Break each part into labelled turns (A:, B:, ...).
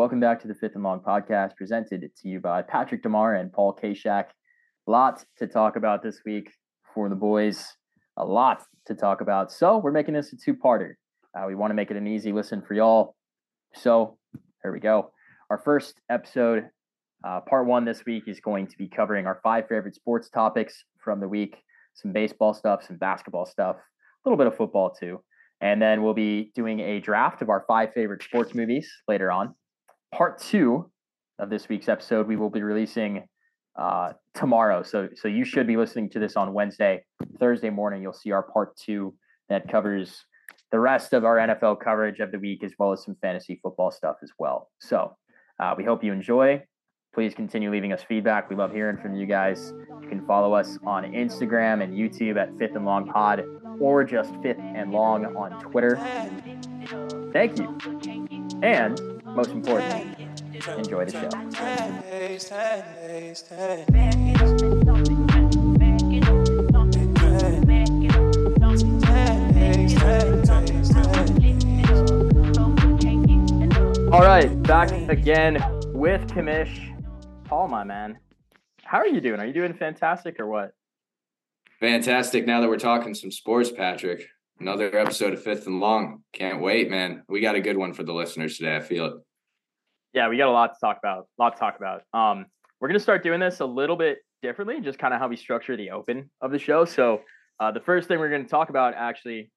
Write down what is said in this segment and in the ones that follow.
A: Welcome back to the Fifth and Long podcast, presented to you by Patrick DeMarre and Paul Kashack. Lot to talk about this week for the boys. A lot to talk about. So we're making this a two-parter. Uh, we want to make it an easy listen for y'all. So here we go. Our first episode, uh, part one this week, is going to be covering our five favorite sports topics from the week. Some baseball stuff, some basketball stuff, a little bit of football too. And then we'll be doing a draft of our five favorite sports movies later on. Part two of this week's episode, we will be releasing uh, tomorrow. So, so you should be listening to this on Wednesday. Thursday morning, you'll see our part two that covers the rest of our NFL coverage of the week, as well as some fantasy football stuff as well. So, uh, we hope you enjoy. Please continue leaving us feedback. We love hearing from you guys. You can follow us on Instagram and YouTube at Fifth and Long Pod or just Fifth and Long on Twitter. Thank you. And most importantly, enjoy the show. All right, back again with Kamish. Paul, my man. How are you doing? Are you doing fantastic or what?
B: Fantastic. Now that we're talking some sports, Patrick, another episode of Fifth and Long. Can't wait, man. We got a good one for the listeners today. I feel it.
A: Yeah, we got a lot to talk about. A lot to talk about. Um, we're gonna start doing this a little bit differently, just kind of how we structure the open of the show. So, uh, the first thing we're gonna talk about actually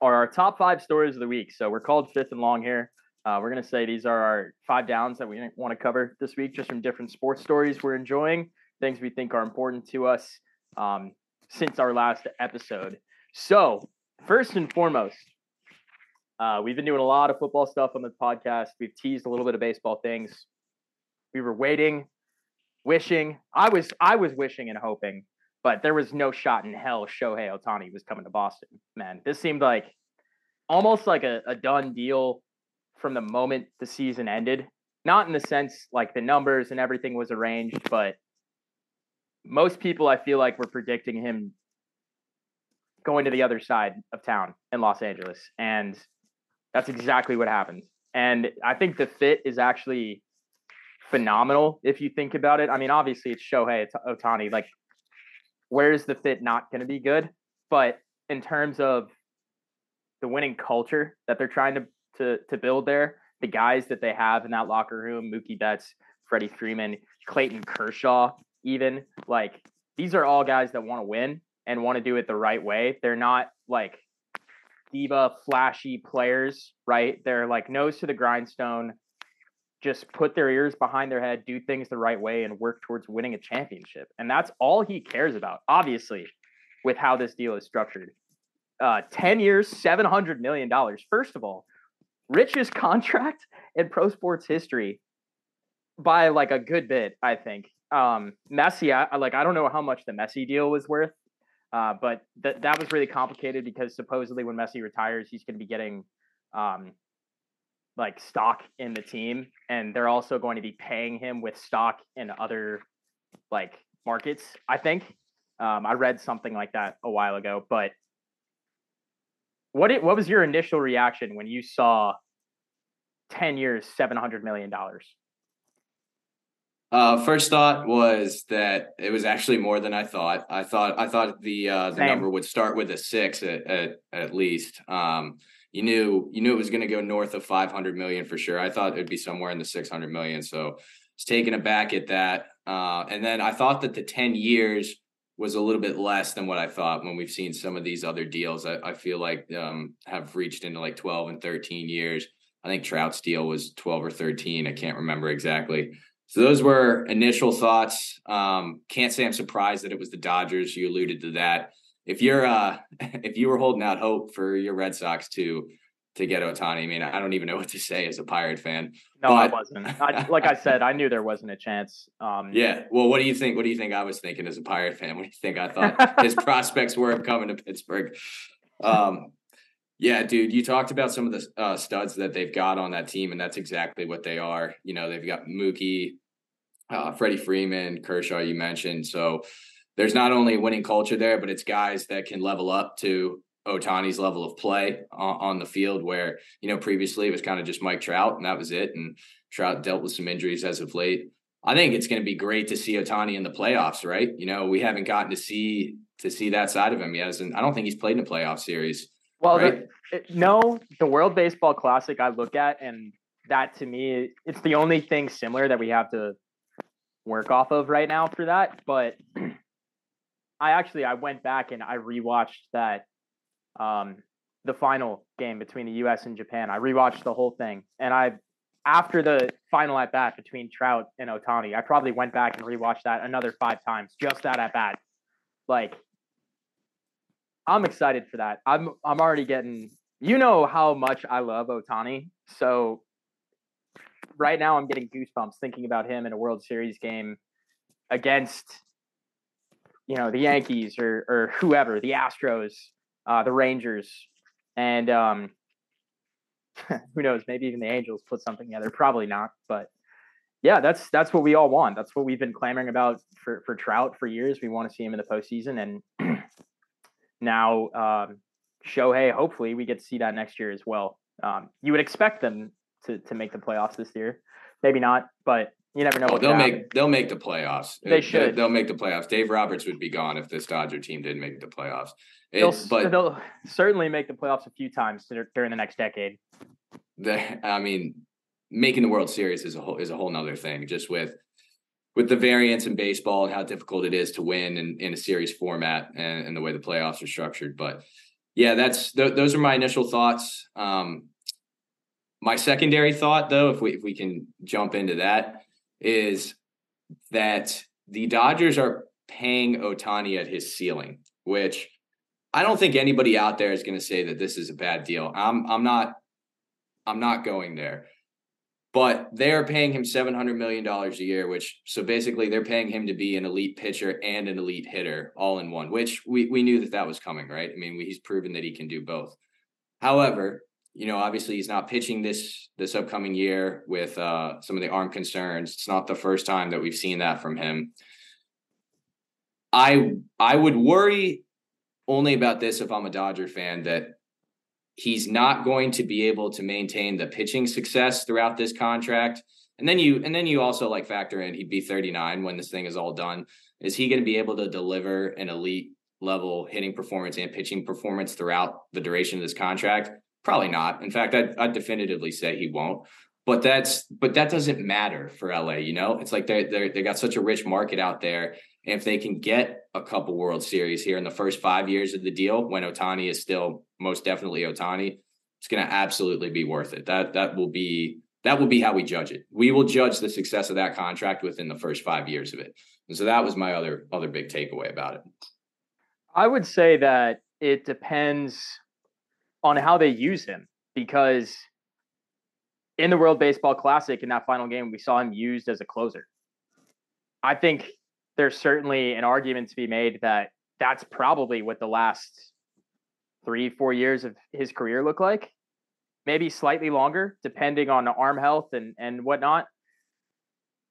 A: are our top five stories of the week. So we're called Fifth and Long here. Uh, we're going to say these are our five downs that we want to cover this week, just from different sports stories we're enjoying, things we think are important to us um, since our last episode. So, first and foremost, uh, we've been doing a lot of football stuff on the podcast. We've teased a little bit of baseball things. We were waiting, wishing. I was I was wishing and hoping, but there was no shot in hell Shohei Ohtani was coming to Boston. Man, this seemed like almost like a, a done deal from the moment the season ended. Not in the sense like the numbers and everything was arranged, but most people I feel like were predicting him going to the other side of town in Los Angeles. And that's exactly what happened. And I think the fit is actually phenomenal if you think about it. I mean, obviously it's Shohei it's Ohtani. Like, where's the fit not going to be good? But in terms of the winning culture that they're trying to to to build there. The guys that they have in that locker room, Mookie Betts, Freddie Freeman, Clayton Kershaw, even like these are all guys that want to win and want to do it the right way. They're not like diva flashy players, right? They're like nose to the grindstone, just put their ears behind their head, do things the right way, and work towards winning a championship. And that's all he cares about, obviously, with how this deal is structured. Uh, 10 years, $700 million. First of all, richest contract in pro sports history by like a good bit, I think. Um, Messi, I, like I don't know how much the Messi deal was worth, uh, but that that was really complicated because supposedly when Messi retires, he's going to be getting um, like stock in the team, and they're also going to be paying him with stock in other like markets. I think um, I read something like that a while ago, but what it, what was your initial reaction when you saw 10 years, $700 million?
B: Uh, first thought was that it was actually more than I thought. I thought I thought the uh, the Same. number would start with a six at at, at least. Um, you knew you knew it was going to go north of 500 million for sure. I thought it'd be somewhere in the 600 million. So it's taken aback at that. Uh, and then I thought that the 10 years was a little bit less than what I thought when we've seen some of these other deals. I, I feel like um, have reached into like 12 and 13 years. I think Trout's deal was 12 or 13. I can't remember exactly. So those were initial thoughts. Um, can't say I'm surprised that it was the Dodgers. You alluded to that. If you're uh, if you were holding out hope for your Red Sox to to get Ohtani, I mean, I don't even know what to say as a Pirate fan.
A: No, but... I wasn't. I, like I said, I knew there wasn't a chance. Um,
B: yeah. Well, what do you think? What do you think I was thinking as a Pirate fan? What do you think I thought his prospects were of coming to Pittsburgh? Um, yeah, dude, you talked about some of the uh, studs that they've got on that team, and that's exactly what they are. You know, they've got Mookie, uh, Freddie Freeman, Kershaw, you mentioned. So there's not only a winning culture there, but it's guys that can level up to Ohtani's level of play on, on, the field, where you know previously it was kind of just Mike Trout and that was it. And Trout dealt with some injuries as of late. I think it's going to be great to see Ohtani in the playoffs, right? You know, we haven't gotten to see to see that side of him yet, and I don't think he's played in a playoff series.
A: Well, right? the, no, the World Baseball Classic I look at, and that to me, it's the only thing similar that we have to work off of right now for that. But I actually I went back and I rewatched that um the final game between the US and Japan. I rewatched the whole thing and I after the final at bat between Trout and Ohtani, I probably went back and rewatched that another five times, just that at bat. Like I'm excited for that. I'm I'm already getting you know how much I love Ohtani. So right now I'm getting goosebumps thinking about him in a World Series game against you know the Yankees or or whoever, the Astros, uh, the Rangers, and um, who knows, maybe even the Angels put something together. Probably not, but yeah, that's that's what we all want. That's what we've been clamoring about for for Trout for years. We want to see him in the postseason, and now um, Shohei. Hopefully, we get to see that next year as well. Um, you would expect them to to make the playoffs this year, maybe not, but you never know. Oh,
B: they'll make they'll make the playoffs.
A: They should.
B: They'll make the playoffs. Dave Roberts would be gone if this Dodger team didn't make the playoffs.
A: It, they'll, but they'll certainly make the playoffs a few times during the next decade.
B: The, I mean, making the World Series is a whole is a whole nother thing. Just with with the variance in baseball and how difficult it is to win in, in a series format and, and the way the playoffs are structured. But yeah, that's th- those are my initial thoughts. Um, my secondary thought, though, if we if we can jump into that, is that the Dodgers are paying Ohtani at his ceiling, which I don't think anybody out there is going to say that this is a bad deal. I'm I'm not I'm not going there. But they're paying him $700 million a year, which so basically they're paying him to be an elite pitcher and an elite hitter all in one, which we, we knew that that was coming, right? I mean, he's proven that he can do both. However, you know, obviously he's not pitching this this upcoming year with uh, some of the arm concerns. It's not the first time that we've seen that from him. I I would worry only about this if I'm a Dodger fan that he's not going to be able to maintain the pitching success throughout this contract. And then you and then you also like factor in he'd be 39 when this thing is all done. Is he going to be able to deliver an elite level hitting performance and pitching performance throughout the duration of this contract? Probably not. In fact, I'd, I'd definitively say he won't. But that's but that doesn't matter for LA. You know, it's like they they they got such a rich market out there. And if they can get a couple World Series here in the first five years of the deal, when Ohtani is still most definitely Ohtani, it's going to absolutely be worth it. That that will be that will be how we judge it. We will judge the success of that contract within the first five years of it. And so that was my other other big takeaway about it.
A: I would say that it depends on how they use him because in the World Baseball Classic in that final game, we saw him used as a closer. I think there's certainly an argument to be made that that's probably what the last three, four years of his career look like. Maybe slightly longer, depending on arm health and and whatnot.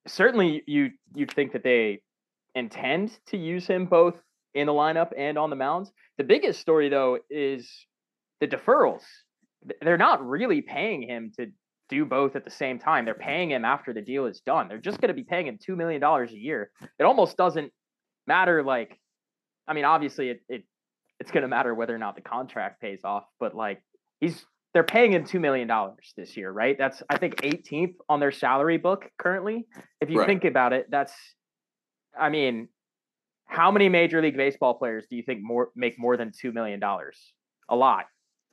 A: Certainly, you you'd think that they intend to use him both in the lineup and on the mounds. The biggest story, though, is the deferrals. They're not really paying him to do both at the same time. They're paying him after the deal is done. They're just going to be paying him $2 million a year. It almost doesn't matter. Like, I mean, obviously it, it it's going to matter whether or not the contract pays off, but like he's, they're paying him $2 million this year, right? That's, I think 18th on their salary book currently. If you right. think about it, that's, I mean, how many major league baseball players do you think more make more than $2 million? A lot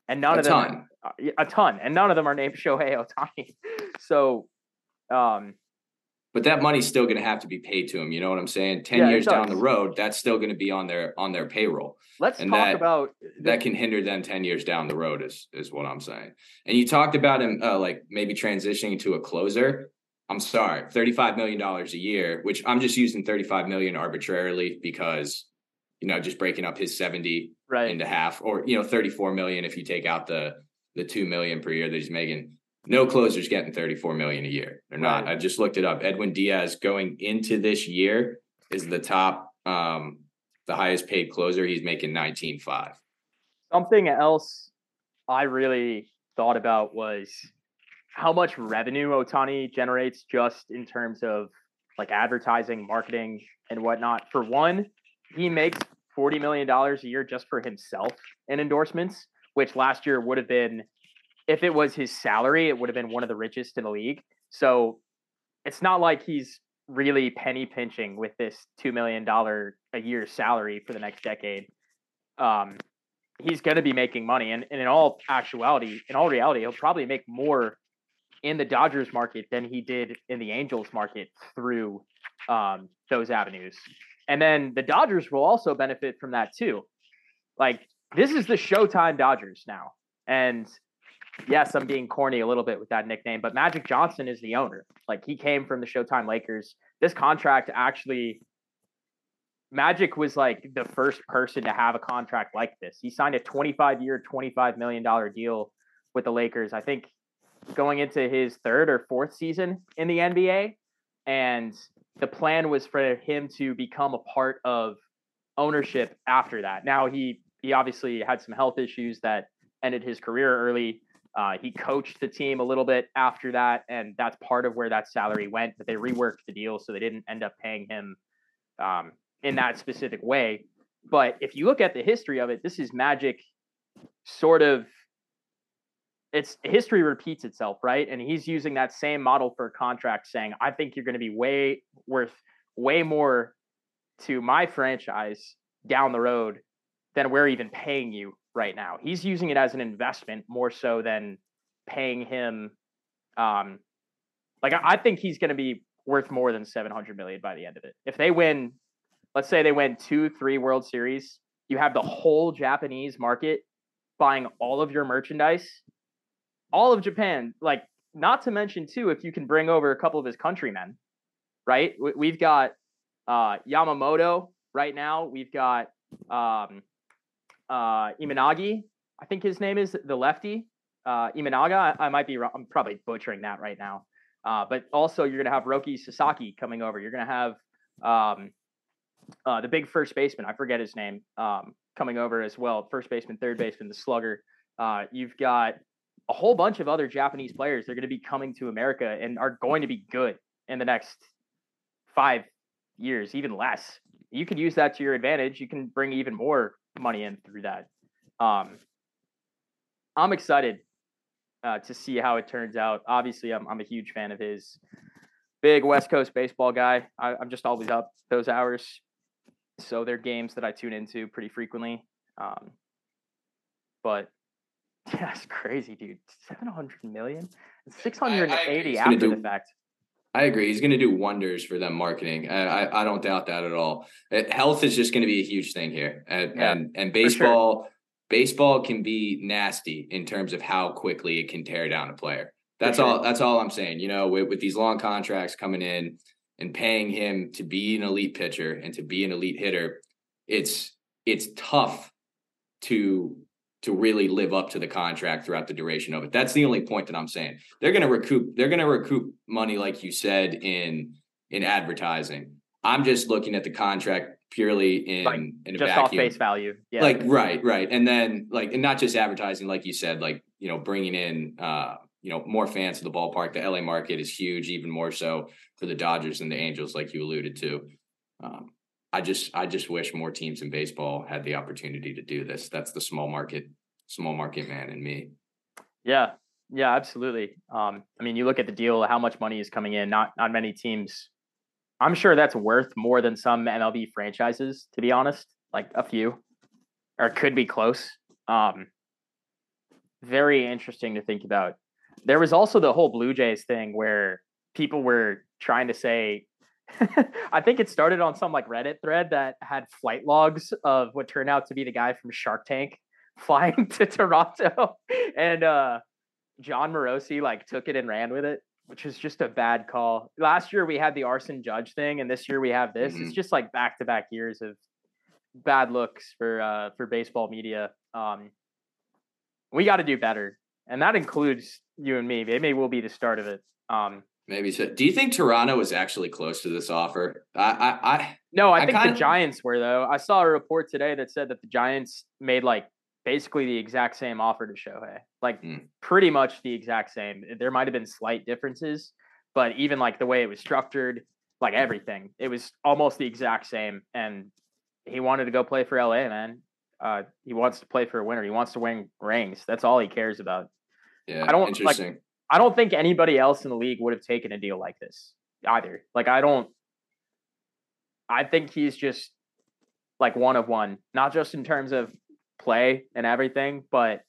A: and none a of them ton. a ton, and none of them are named Shohei Ohtani. so, um,
B: but that money's still going to have to be paid to him. You know what I'm saying? Ten yeah, years down the road, that's still going to be on their on their payroll.
A: Let's
B: and
A: talk
B: that,
A: about
B: the, that can hinder them ten years down the road. Is is what I'm saying. And you talked about him uh, like maybe transitioning to a closer. I'm sorry, thirty-five million dollars a year, which I'm just using thirty-five million arbitrarily because you know, just breaking up his 70
A: right.
B: into half or, you know, 34 million if you take out the the 2 million per year that he's making. No closers getting 34 million a year. They're not. Right. I just looked it up. Edwin Diaz going into this year is the top um the highest paid closer. He's making 19.5.
A: Something else I really thought about was how much revenue Ohtani generates just in terms of like advertising, marketing, and whatnot. For one, he makes $40 million a year just for himself in endorsements, which last year would have been, if it was his salary, it would have been one of the richest in the league. So it's not like he's really penny pinching with this $2 million a year salary for the next decade. Um, he's going to be making money. And, and in all actuality, in all reality, he'll probably make more in the Dodgers market than he did in the Angels market through um, those avenues. And then the Dodgers will also benefit from that too. Like this is the Showtime Dodgers now. And yes, I'm being corny a little bit with that nickname, but Magic Johnson is the owner. Like he came from the Showtime Lakers. This contract actually Magic was like the first person to have a contract like this. He signed a 25 year, $25 million deal with the Lakers, I think going into his third or fourth season in the NBA. And the plan was for him to become a part of ownership after that. Now he he obviously had some health issues that ended his career early. Uh, he coached the team a little bit after that, and that's part of where that salary went. But they reworked the deal, so they didn't end up paying him um, in that specific way. But if you look at the history of it, this is Magic sort of it's history repeats itself, right? And he's using that same model for a contract saying, I think you're going to be way worth way more to my franchise down the road than we're even paying you right now. He's using it as an investment more so than paying him um like I, think he's going to be worth more than 700 million by the end of it. If they win let's say they win two, three World Series, you have the whole Japanese market buying all of your merchandise, all of Japan. Like, not to mention too, if you can bring over a couple of his countrymen, right? We've got uh, Yamamoto right now. We've got um, uh, Imanagi. I think his name is the lefty. Uh, Imanaga. I, I might be wrong. I'm probably butchering that right now. Uh, but also, you're going to have Roki Sasaki coming over. You're going to have um, uh, the big first baseman, I forget his name, um, coming over as well. First baseman, third baseman, the slugger. Uh, you've got a whole bunch of other Japanese players. They're going to be coming to America and are going to be good in the next five years, even less. You could use that to your advantage. You can bring even more money in through that. Um, I'm excited uh, to see how it turns out. Obviously, I'm, I'm a huge fan of his. Big West Coast baseball guy. I, I'm just always up those hours so they're games that I tune into pretty frequently. Um, but yeah, it's crazy, dude. 700 million, 680 after do, the fact.
B: I agree. He's going to do wonders for them marketing. I, I, I don't doubt that at all. It, uh, health is just going to be a huge thing here, and yeah, and, and baseball. Sure. Baseball can be nasty in terms of how quickly it can tear down a player. That's sure. all. That's all I'm saying. You know, with, with these long contracts coming in, and paying him to be an elite pitcher and to be an elite hitter, it's it's tough to to really live up to the contract throughout the duration of it. That's the only point that I'm saying. They're going to recoup they're going to recoup money like you said in in advertising. I'm just looking at the contract purely in in a
A: just
B: vacuum.
A: off face value.
B: Yeah. Like right, right. And then like and not just advertising like you said like, you know, bringing in uh you know more fans to the ballpark. The LA market is huge, even more so for the Dodgers and the Angels, like you alluded to. Um, I just I just wish more teams in baseball had the opportunity to do this. That's the small market small market man in me.
A: Yeah, yeah, absolutely. Um, I mean, you look at the deal, how much money is coming in. Not not many teams. I'm sure that's worth more than some MLB franchises, to be honest. Like a few, or could be close. Um, very interesting to think about there was also the whole Blue Jays thing where people were trying to say I think it started on some like Reddit thread that had flight logs of what turned out to be the guy from Shark Tank flying to Toronto and uh Jon Morosi like took it and ran with it, which is just a bad call. Last year we had the Aaron Judge thing and this year we have this. Mm-hmm. It's just like back to back years of bad looks for uh for baseball media. Um we got to do better and that includes you and me. Maybe will be the start of it. Um,
B: Maybe so. Do you think Toronto was actually close to this offer? I, I, I
A: no, I, I think kinda... the Giants were though. I saw a report today that said that the Giants made like basically the exact same offer to Shohei. Like mm. pretty much the exact same. There might have been slight differences, but even like the way it was structured, like everything, it was almost the exact same. And he wanted to go play for LA, man. Uh, he wants to play for a winner. He wants to win rings. That's all he cares about.
B: Yeah, I don't interesting.
A: Like, I don't think anybody else in the league would have taken a deal like this either. Like I don't. I think he's just like one of one, not just in terms of play and everything, but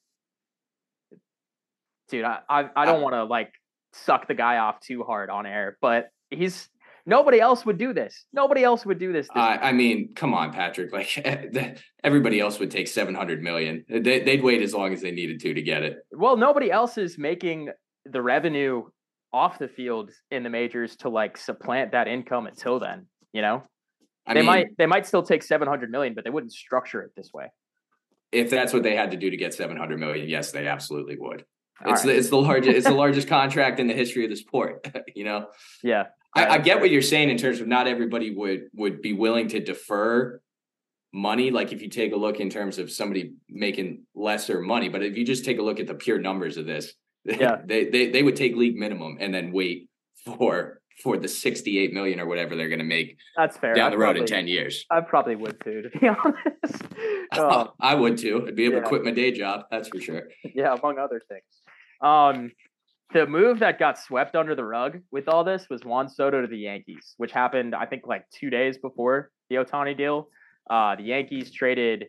A: dude, I I, I don't want to like suck the guy off too hard on air, but he's nobody else would do this. Nobody else would do this. this
B: uh, I mean, come on, Patrick. Like everybody else would take seven hundred million. They, they'd wait as long as they needed to to get it.
A: Well, nobody else is making the revenue off the field in the majors to like supplant that income until then. You know, I they mean, might they might still take seven hundred million, but they wouldn't structure it this way
B: if that's what they had to do to get 700 million, yes, they absolutely would. All it's right. the it's the largest it's the largest contract in the history of the sport. you know.
A: Yeah.
B: I, I, get what you're saying in terms of not everybody would would be willing to defer money. Like if you take a look in terms of somebody making lesser money, but if you just take a look at the pure numbers of this, yeah, they they they would take league minimum and then wait for for the 68 million or whatever they're going to make
A: that's fair
B: down the road probably, in 10 years
A: i probably would too to be honest oh.
B: i would too i'd be able yeah. to quit my day job that's for sure
A: yeah among other things um the move that got swept under the rug with all this was Juan Soto to the Yankees, which happened, I think, like two days before the ohtani deal. Uh, the Yankees traded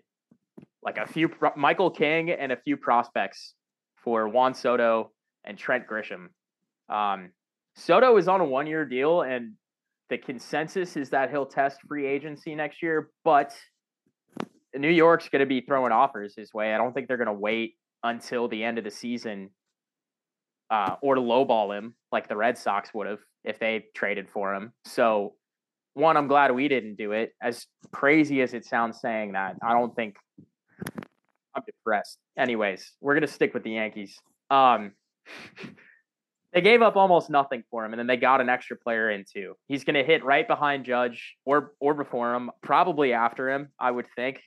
A: like a few Michael King and a few prospects for Juan Soto and Trent Grisham. Um, Soto is on a one year deal, and the consensus is that he'll test free agency next year, but New York's going to be throwing offers his way. I don't think they're going to wait until the end of the season uh, or to lowball him like the Red Sox would have if they traded for him. So, one, I'm glad we didn't do it. As crazy as it sounds saying that, I don't think I'm depressed. Anyways, we're to stick with the Yankees. Um, they gave up almost nothing for him, and then they got an extra player in too. He's to hit right behind Judge or or before him, probably after him. I would think.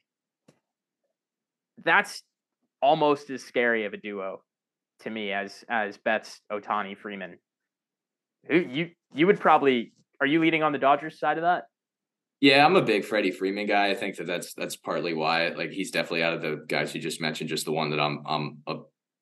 A: That's almost as scary of a duo to me as as Betts, Ohtani, Freeman. Who you you would probably are you leading on the Dodgers side of that?
B: Yeah, I'm a big Freddie Freeman guy. I think that that's that's partly why. Like he's definitely out of the guys you just mentioned, just the one that I'm I'm a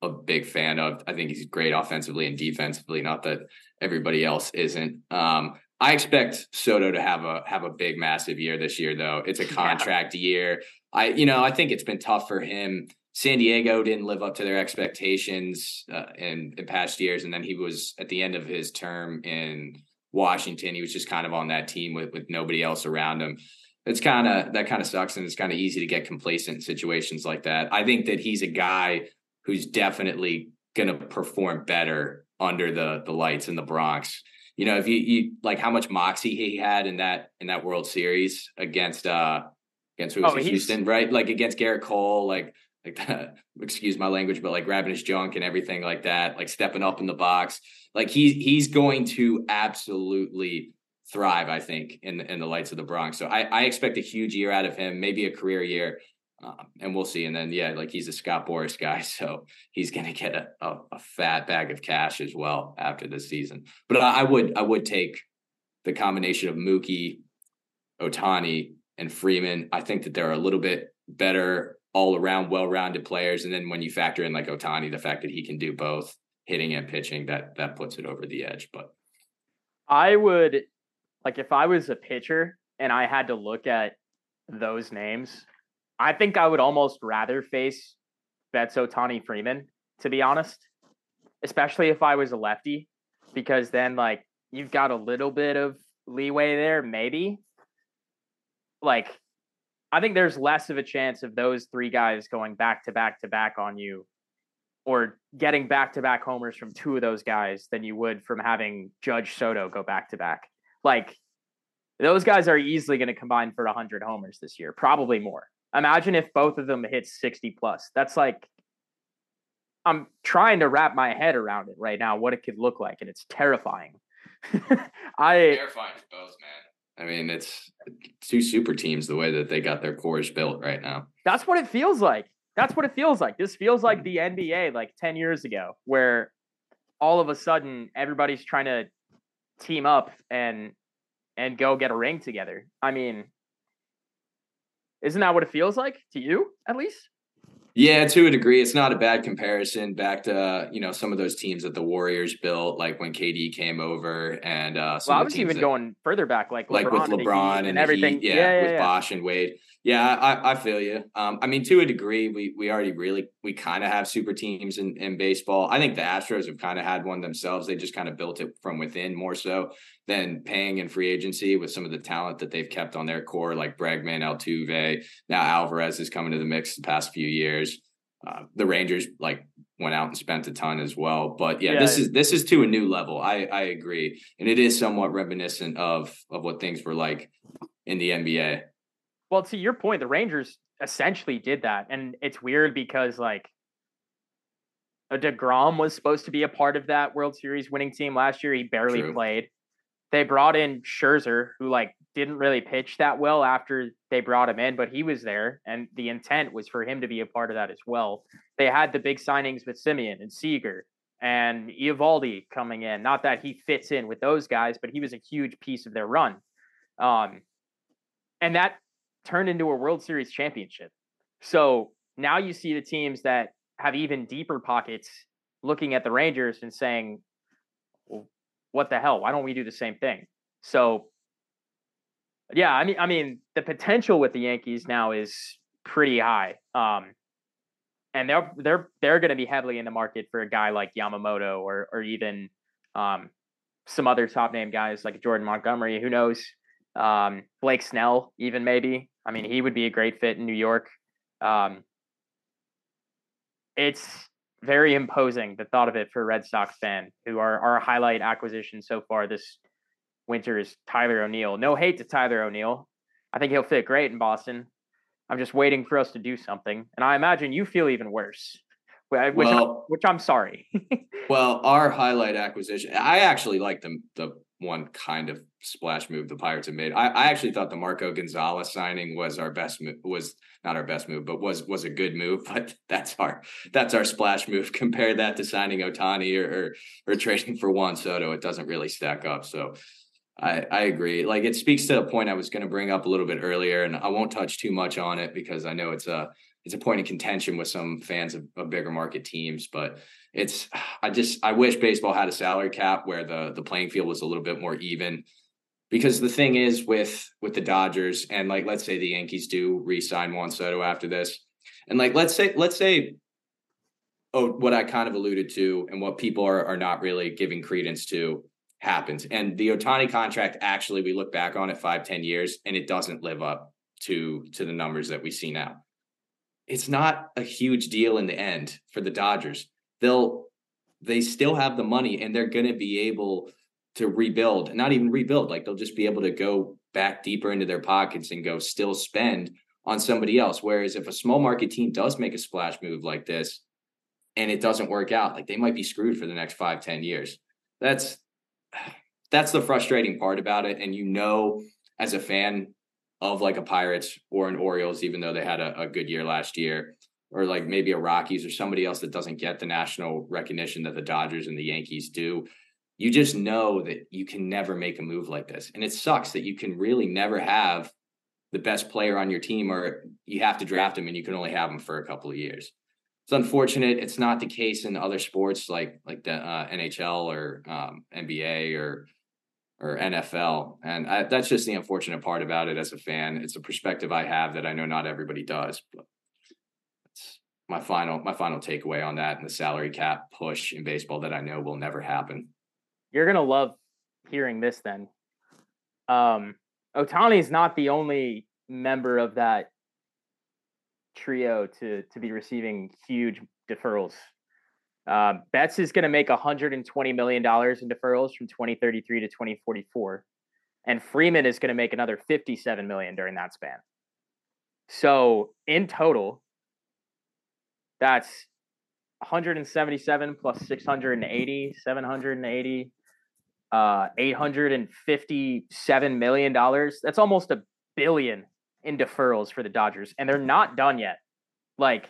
B: a big fan of. I think he's great offensively and defensively. Not that everybody else isn't. Um, I expect Soto to have a have a big, massive year this year, though. It's a contract yeah. year. I, you know, I think it's been tough for him. San Diego didn't live up to their expectations uh, in, in past years, and then he was at the end of his term in Washington. He was just kind of on that team with with nobody else around him. It's kind of that kind of sucks, and it's kind of easy to get complacent in situations like that. I think that he's a guy who's definitely going to perform better under the the lights in the Bronx. You know, if you, you like how much moxie he had in that in that World Series against uh against who was oh, Houston, right? Like against Gerrit Cole, like like that, excuse my language, but like grabbing his junk and everything like that, like stepping up in the box. Like he's he's going to absolutely thrive, I think, in in the lights of the Bronx. So I, I expect a huge year out of him, maybe a career year. Um, and we'll see. And then, yeah, like he's a Scott Boras guy, so he's going to get a, a, a, fat bag of cash as well after this season. But I, I would, I would take the combination of Mookie, Ohtani, and Freeman. I think that they're a little bit better all around, well-rounded players. And then when you factor in like Ohtani, the fact that he can do both hitting and pitching, that that puts it over the edge. But
A: I would like if I was a pitcher and I had to look at those names, I think I would almost rather face Betts Ohtani Freeman, to be honest, especially if I was a lefty, because then like you've got a little bit of leeway there, maybe. Like, I think there's less of a chance of those three guys going back to back to back on you or getting back to back homers from two of those guys than you would from having Judge Soto go back to back. Like, those guys are easily going to combine for 100 homers this year, probably more. Imagine if both of them hit 60 plus. That's like I'm trying to wrap my head around it right now, what it could look like, and it's terrifying. I
B: terrifying for both, man. I mean, it's two super teams the way that they got their cores built right now.
A: That's what it feels like. that's what it feels like. This feels like hmm. the NBA like 10 years ago, where all of a sudden everybody's trying to team up and and go get a ring together. I mean, isn't that what it feels like to you, at least?
B: Yeah, to a degree, it's not a bad comparison back to you know some of those teams that the Warriors built, like when KD came over, and uh,
A: well, I was even that, going further back, like
B: like with LeBron and, and everything, Heat, yeah, yeah, yeah, with yeah. Bosh and Wade. Yeah, I, I feel you. Um, I mean, to a degree, we we already really we kind of have super teams in, in baseball. I think the Astros have kind of had one themselves. They just kind of built it from within more so than paying in free agency with some of the talent that they've kept on their core, like Bregman, Altuve. Now Alvarez is coming to the mix the past few years. Uh, the Rangers like went out and spent a ton as well. But yeah, yeah, this is this is to a new level. I I agree, and it is somewhat reminiscent of of what things were like in the NBA.
A: Well, to your point, the Rangers essentially did that. And it's weird because like DeGrom was supposed to be a part of that World Series winning team last year. He barely True. played. They brought in Scherzer, who like didn't really pitch that well after they brought him in, but he was there, and the intent was for him to be a part of that as well. They had the big signings with Semien and Seager and Eovaldi coming in. Not that he fits in with those guys, but he was a huge piece of their run. Um, and that turned into a World Series championship. So now you see the teams that have even deeper pockets looking at the Rangers and saying, what the hell? Why don't we do the same thing? So yeah, I mean I mean the potential with the Yankees now is pretty high. Um and they're they're they're going to be heavily in the market for a guy like Yamamoto or or even um some other top name guys like Jordan Montgomery, who knows? Um, Blake Snell, even maybe. I mean, he would be a great fit in New York. Um, it's very imposing the thought of it for a Red Sox fan, who are our highlight acquisition so far this winter is Tyler O'Neill. No hate to Tyler O'Neill. I think he'll fit great in Boston. I'm just waiting for us to do something, and I imagine you feel even worse. Which, well, I'm, which I'm sorry.
B: well, our highlight acquisition, I actually like the the one kind of splash move the Pirates have made. I, I actually thought the Marco Gonzalez signing was our best move, was not our best move, but was was a good move. But that's our that's our splash move. Compare that to signing Ohtani or, or or, trading for Juan Soto. It doesn't really stack up. So I, I agree. Like it speaks to a point I was going to bring up a little bit earlier, and I won't touch too much on it because I know it's a it's a point of contention with some fans of, of bigger market teams. But it's I just I wish baseball had a salary cap where the the playing field was a little bit more even. Because the thing is with with the Dodgers and like let's say the Yankees do re-sign Juan Soto after this, and like let's say let's say oh what I kind of alluded to and what people are are not really giving credence to happens. And the Ohtani contract actually we look back on it five ten years and it doesn't live up to to the numbers that we see now it's not a huge deal in the end for the Dodgers. They'll they still have the money and they're going to be able to rebuild, not even rebuild, like they'll just be able to go back deeper into their pockets and go still spend on somebody else. Whereas if a small market team does make a splash move like this and it doesn't work out, like they might be screwed for the next five, ten years. That's that's the frustrating part about it. And you know, as a fan, of like a Pirates or an Orioles, even though they had a, a, good year last year, or like maybe a Rockies or somebody else that doesn't get the national recognition that the Dodgers and the Yankees do. You just know that you can never make a move like this. And it sucks that you can really never have the best player on your team, or you have to draft him and you can only have him for a couple of years. It's unfortunate. It's not the case in other sports like like the uh, NHL or um, NBA or or NFL. And I, that's just the unfortunate part about it as a fan. It's a perspective I have that I know not everybody does. But my final my final takeaway on that and the salary cap push in baseball that I know will never happen.
A: You're gonna love hearing this then. Um Ohtani is not the only member of that trio to to be receiving huge deferrals uh, Betts is going to make $120 million in deferrals from 2033 to 2044. And Freeman is going to make another 57 million during that span. So in total, that's 177 plus 680, 780, uh, 857 million dollars. That's almost a billion in deferrals for the Dodgers, and they're not done yet. Like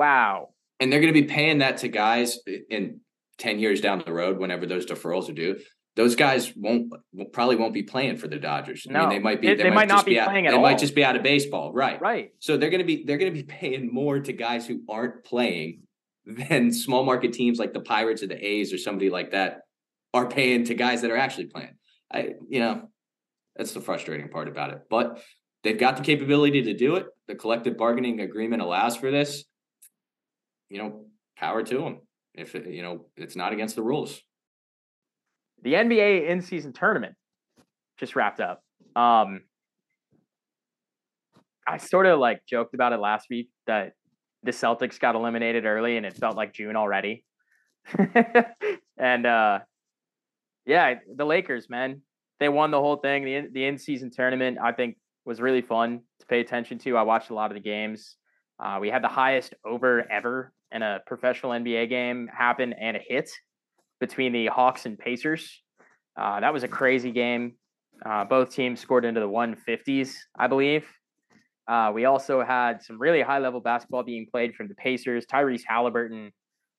A: Wow.
B: And they're going to be paying that to guys in 10 years down the road whenever those deferrals are due. Those guys won't probably won't be playing for the Dodgers.
A: No,
B: I mean, they might be.
A: They,
B: They,
A: they might not
B: just
A: be
B: out-
A: playing at
B: They
A: all.
B: might just be out of baseball, right?
A: Right.
B: So they're going to be they're going to be paying more to guys who aren't playing than small market teams like the Pirates or the A's or somebody like that are paying to guys that are actually playing. I you know that's the frustrating part about it. But they've got the capability to do it. The collective bargaining agreement allows for this. You know, power to them. If it, you know it's not against the rules.
A: The NBA in-season tournament just wrapped up. Um, I sort of like joked about it last week that the Celtics got eliminated early and it felt like June already. and uh, yeah, the Lakers, man, they won the whole thing. The in, the in-season tournament, I think, was really fun to pay attention to. I watched a lot of the games. Uh, we had the highest over ever in a professional NBA game happen and a hit between the Hawks and Pacers. Uh, that was a crazy game. Uh, both teams scored into the 150s, I believe. Uh, we also had some really high level basketball being played from the Pacers. Tyrese Halliburton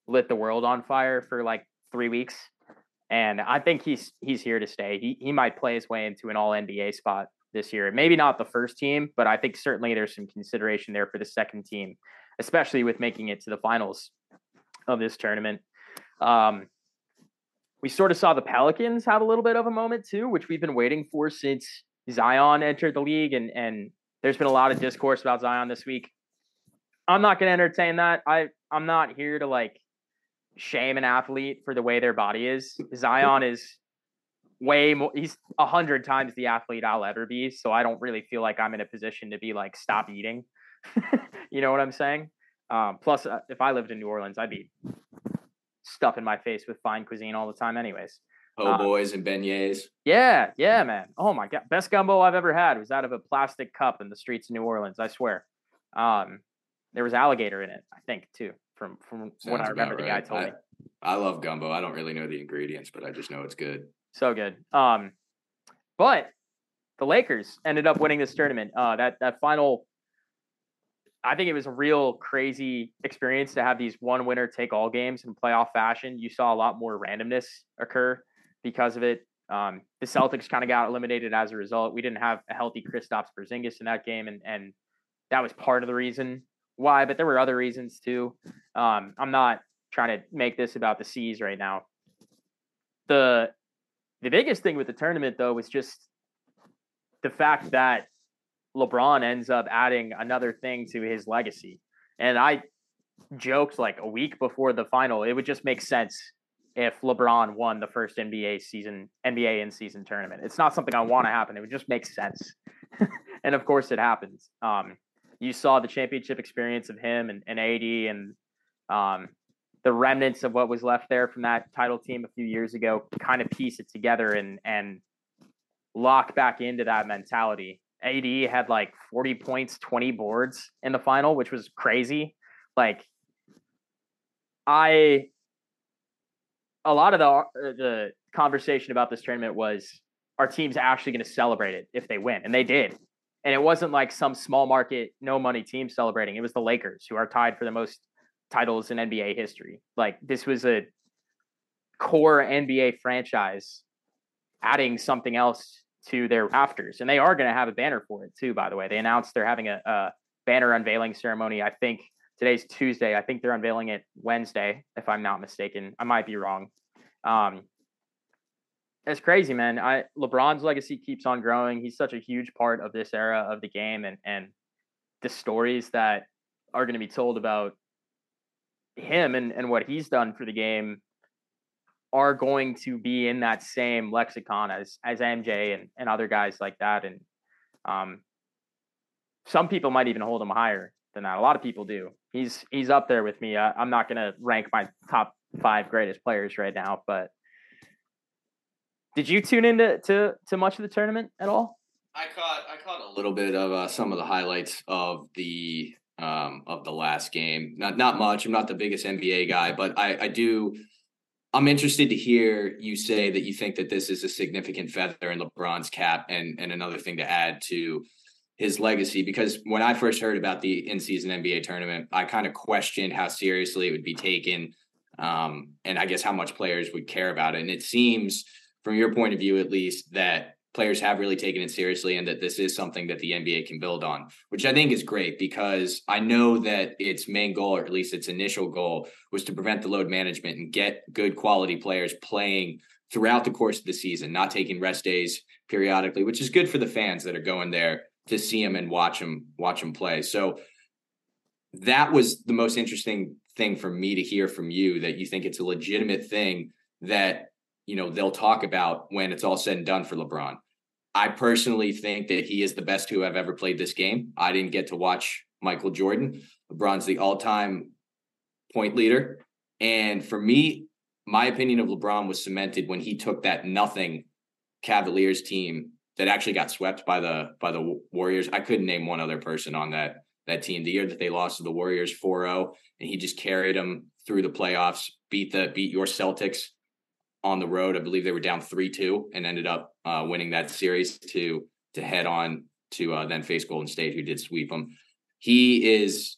A: lit the world on fire for like three weeks, and I think he's he's here to stay. He he might play his way into an All NBA spot this year. Maybe not the first team, but I think certainly there's some consideration there for the second team, especially with making it to the finals of this tournament. Um, we sort of saw the Pelicans have a little bit of a moment too, which we've been waiting for since Zion entered the league, and and there's been a lot of discourse about Zion this week. I'm not going to entertain that. I I'm not here to like shame an athlete for the way their body is. Zion is way more. He's a hundred times the athlete I'll ever be. So I don't really feel like I'm in a position to be like stop eating. you know what I'm saying? Um, plus, uh, if I lived in New Orleans, I'd be stuffing my face with fine cuisine all the time, anyways.
B: Po'
A: Uh,
B: boys and beignets.
A: Yeah, yeah, man. Oh my god, best gumbo I've ever had was out of a plastic cup in the streets of New Orleans. I swear. Um, there was alligator in it, I think, too. From from what I remember,
B: about
A: the guy told
B: I,
A: me.
B: I love gumbo. I don't really know the ingredients, but I just know it's good.
A: So good. Um, but the Lakers ended up winning this tournament. Uh, that that final, I think it was a real crazy experience to have these one winner take all games in playoff fashion. You saw a lot more randomness occur because of it. Um, the Celtics kind of got eliminated as a result. We didn't have a healthy Kristaps Porzingis in that game, and and that was part of the reason why. But there were other reasons too. Um, I'm not trying to make this about the C's right now. The the biggest thing with the tournament though was just the fact that LeBron ends up adding another thing to his legacy. And I joked like a week before the final, it would just make sense if LeBron won the first NBA season, NBA in season tournament. It's not something I want to happen. It would just make sense. and of course it happens. Um, you saw the championship experience of him and, and AD and um, the remnants of what was left there from that title team a few years ago kind of piece it together and and lock back into that mentality. AD had like 40 points, 20 boards in the final, which was crazy. Like I a lot of the uh, the conversation about this tournament was our team's actually going to celebrate it if they win, and they did. And it wasn't like some small market, no money team celebrating. It was the Lakers who are tied for the most titles in NBA history. Like this was a core NBA franchise adding something else to their rafters. And they are going to have a banner for it too, by the way. They announced they're having a, a banner unveiling ceremony. I think today's Tuesday. I think they're unveiling it Wednesday, if I'm not mistaken. I might be wrong. Um, it's crazy, man. I LeBron's legacy keeps on growing. He's such a huge part of this era of the game and and the stories that are going to be told about him and, and what he's done for the game are going to be in that same lexicon as as MJ and, and other guys like that. And um, some people might even hold him higher than that. A lot of people do. He's he's up there with me. I, I'm not going to rank my top five greatest players right now, but did you tune into to to much of the tournament at all?
B: I caught I caught a little bit of uh, some of the highlights of the um, of the last game. Not not much. I'm not the biggest NBA guy, but I, I do. I'm interested to hear you say that you think that this is a significant feather in LeBron's cap, and and another thing to add to his legacy because when I first heard about the in-season NBA tournament, I kind of questioned how seriously it would be taken, um, and I guess how much players would care about it. And it seems, from your point of view at least, that players have really taken it seriously and that this is something that the NBA can build on, which I think is great because I know that its main goal, or at least its initial goal, was to prevent the load management and get good quality players playing throughout the course of the season, not taking rest days periodically, which is good for the fans that are going there to see them and watch them watch them play. So that was the most interesting thing for me to hear from you that you think it's a legitimate thing that you know they'll talk about when it's all said and done for LeBron. I personally think that he is the best who have ever played this game. I didn't get to watch Michael Jordan. LeBron's the all-time point leader. And for me, my opinion of LeBron was cemented when he took that nothing Cavaliers team that actually got swept by the by the Warriors. I couldn't name one other person on that that team. The year that they lost to the Warriors 4-0 and he just carried them through the playoffs, beat the beat your Celtics on the road. I believe they were down 3-2 and ended up uh, winning that series to to head on to uh, then face Golden State who did sweep them. He is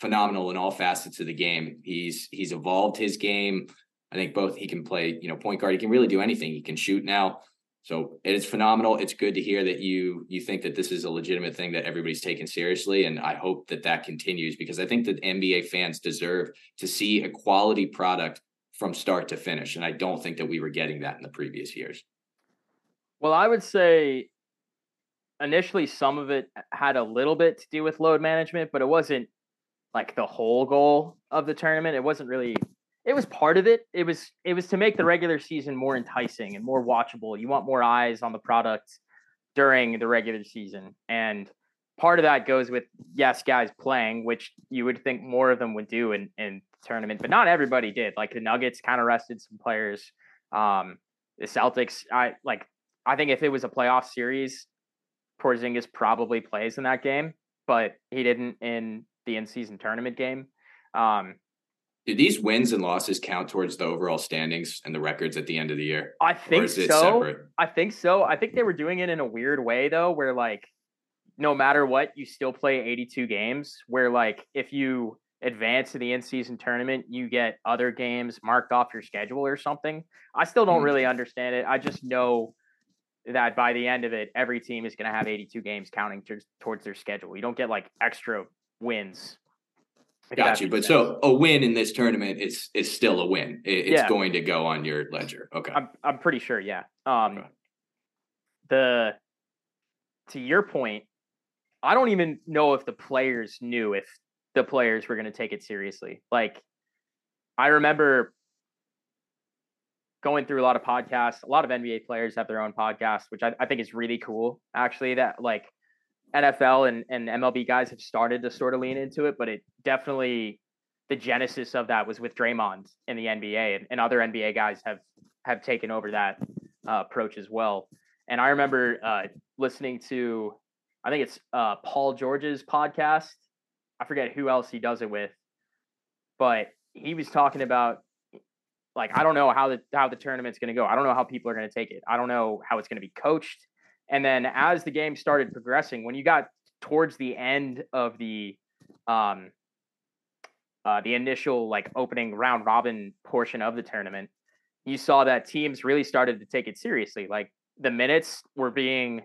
B: phenomenal in all facets of the game. He's he's evolved his game. I think both he can play, you know, point guard. He can really do anything. He can shoot now. So it is phenomenal. It's good to hear that you you think that this is a legitimate thing that everybody's taking seriously, and I hope that that continues because I think that NBA fans deserve to see a quality product from start to finish, and I don't think that we were getting that in the previous years.
A: Well, I would say initially some of it had a little bit to do with load management, but it wasn't like the whole goal of the tournament. It wasn't really it was part of it. It was it was to make the regular season more enticing and more watchable. You want more eyes on the product during the regular season. And part of that goes with yes, guys playing, which you would think more of them would do in in tournament, but not everybody did. Like the Nuggets kind of rested some players. Um, the Celtics, I like. I think if it was a playoff series, Porzingis probably plays in that game, but he didn't in the in-season tournament game. Um,
B: do these wins and losses count towards the overall standings and the records at the end of the year?
A: I think so. Separate? I think so. I think they were doing it in a weird way though, where like no matter what, you still play 82 games. Where like if you advance to the in-season tournament, you get other games marked off your schedule or something. I still don't mm-hmm. really understand it. I just know that by the end of it, every team is going to have 82 games counting to, towards their schedule. You don't get like extra wins
B: Got you. But so a win in this tournament is is still a win. it's yeah. going to go on your ledger. Okay.
A: I'm I'm pretty sure. Yeah. Um. The to your point, I don't even know if the players knew if the players were going to take it seriously. Like, I remember going through a lot of podcasts. A lot of NBA players have their own podcasts, which I, I think is really cool. Actually, that like NFL and, and MLB guys have started to sort of lean into it, but it definitely the genesis of that was with Draymond in the NBA, and, and other NBA guys have have taken over that uh, approach as well. And I remember uh, listening to, I think it's uh, Paul George's podcast. I forget who else he does it with, but he was talking about like I don't know how the how the tournament's going to go. I don't know how people are going to take it. I don't know how it's going to be coached. And then as the game started progressing, when you got towards the end of the um uh, the initial like opening round robin portion of the tournament, you saw that teams really started to take it seriously. Like the minutes were being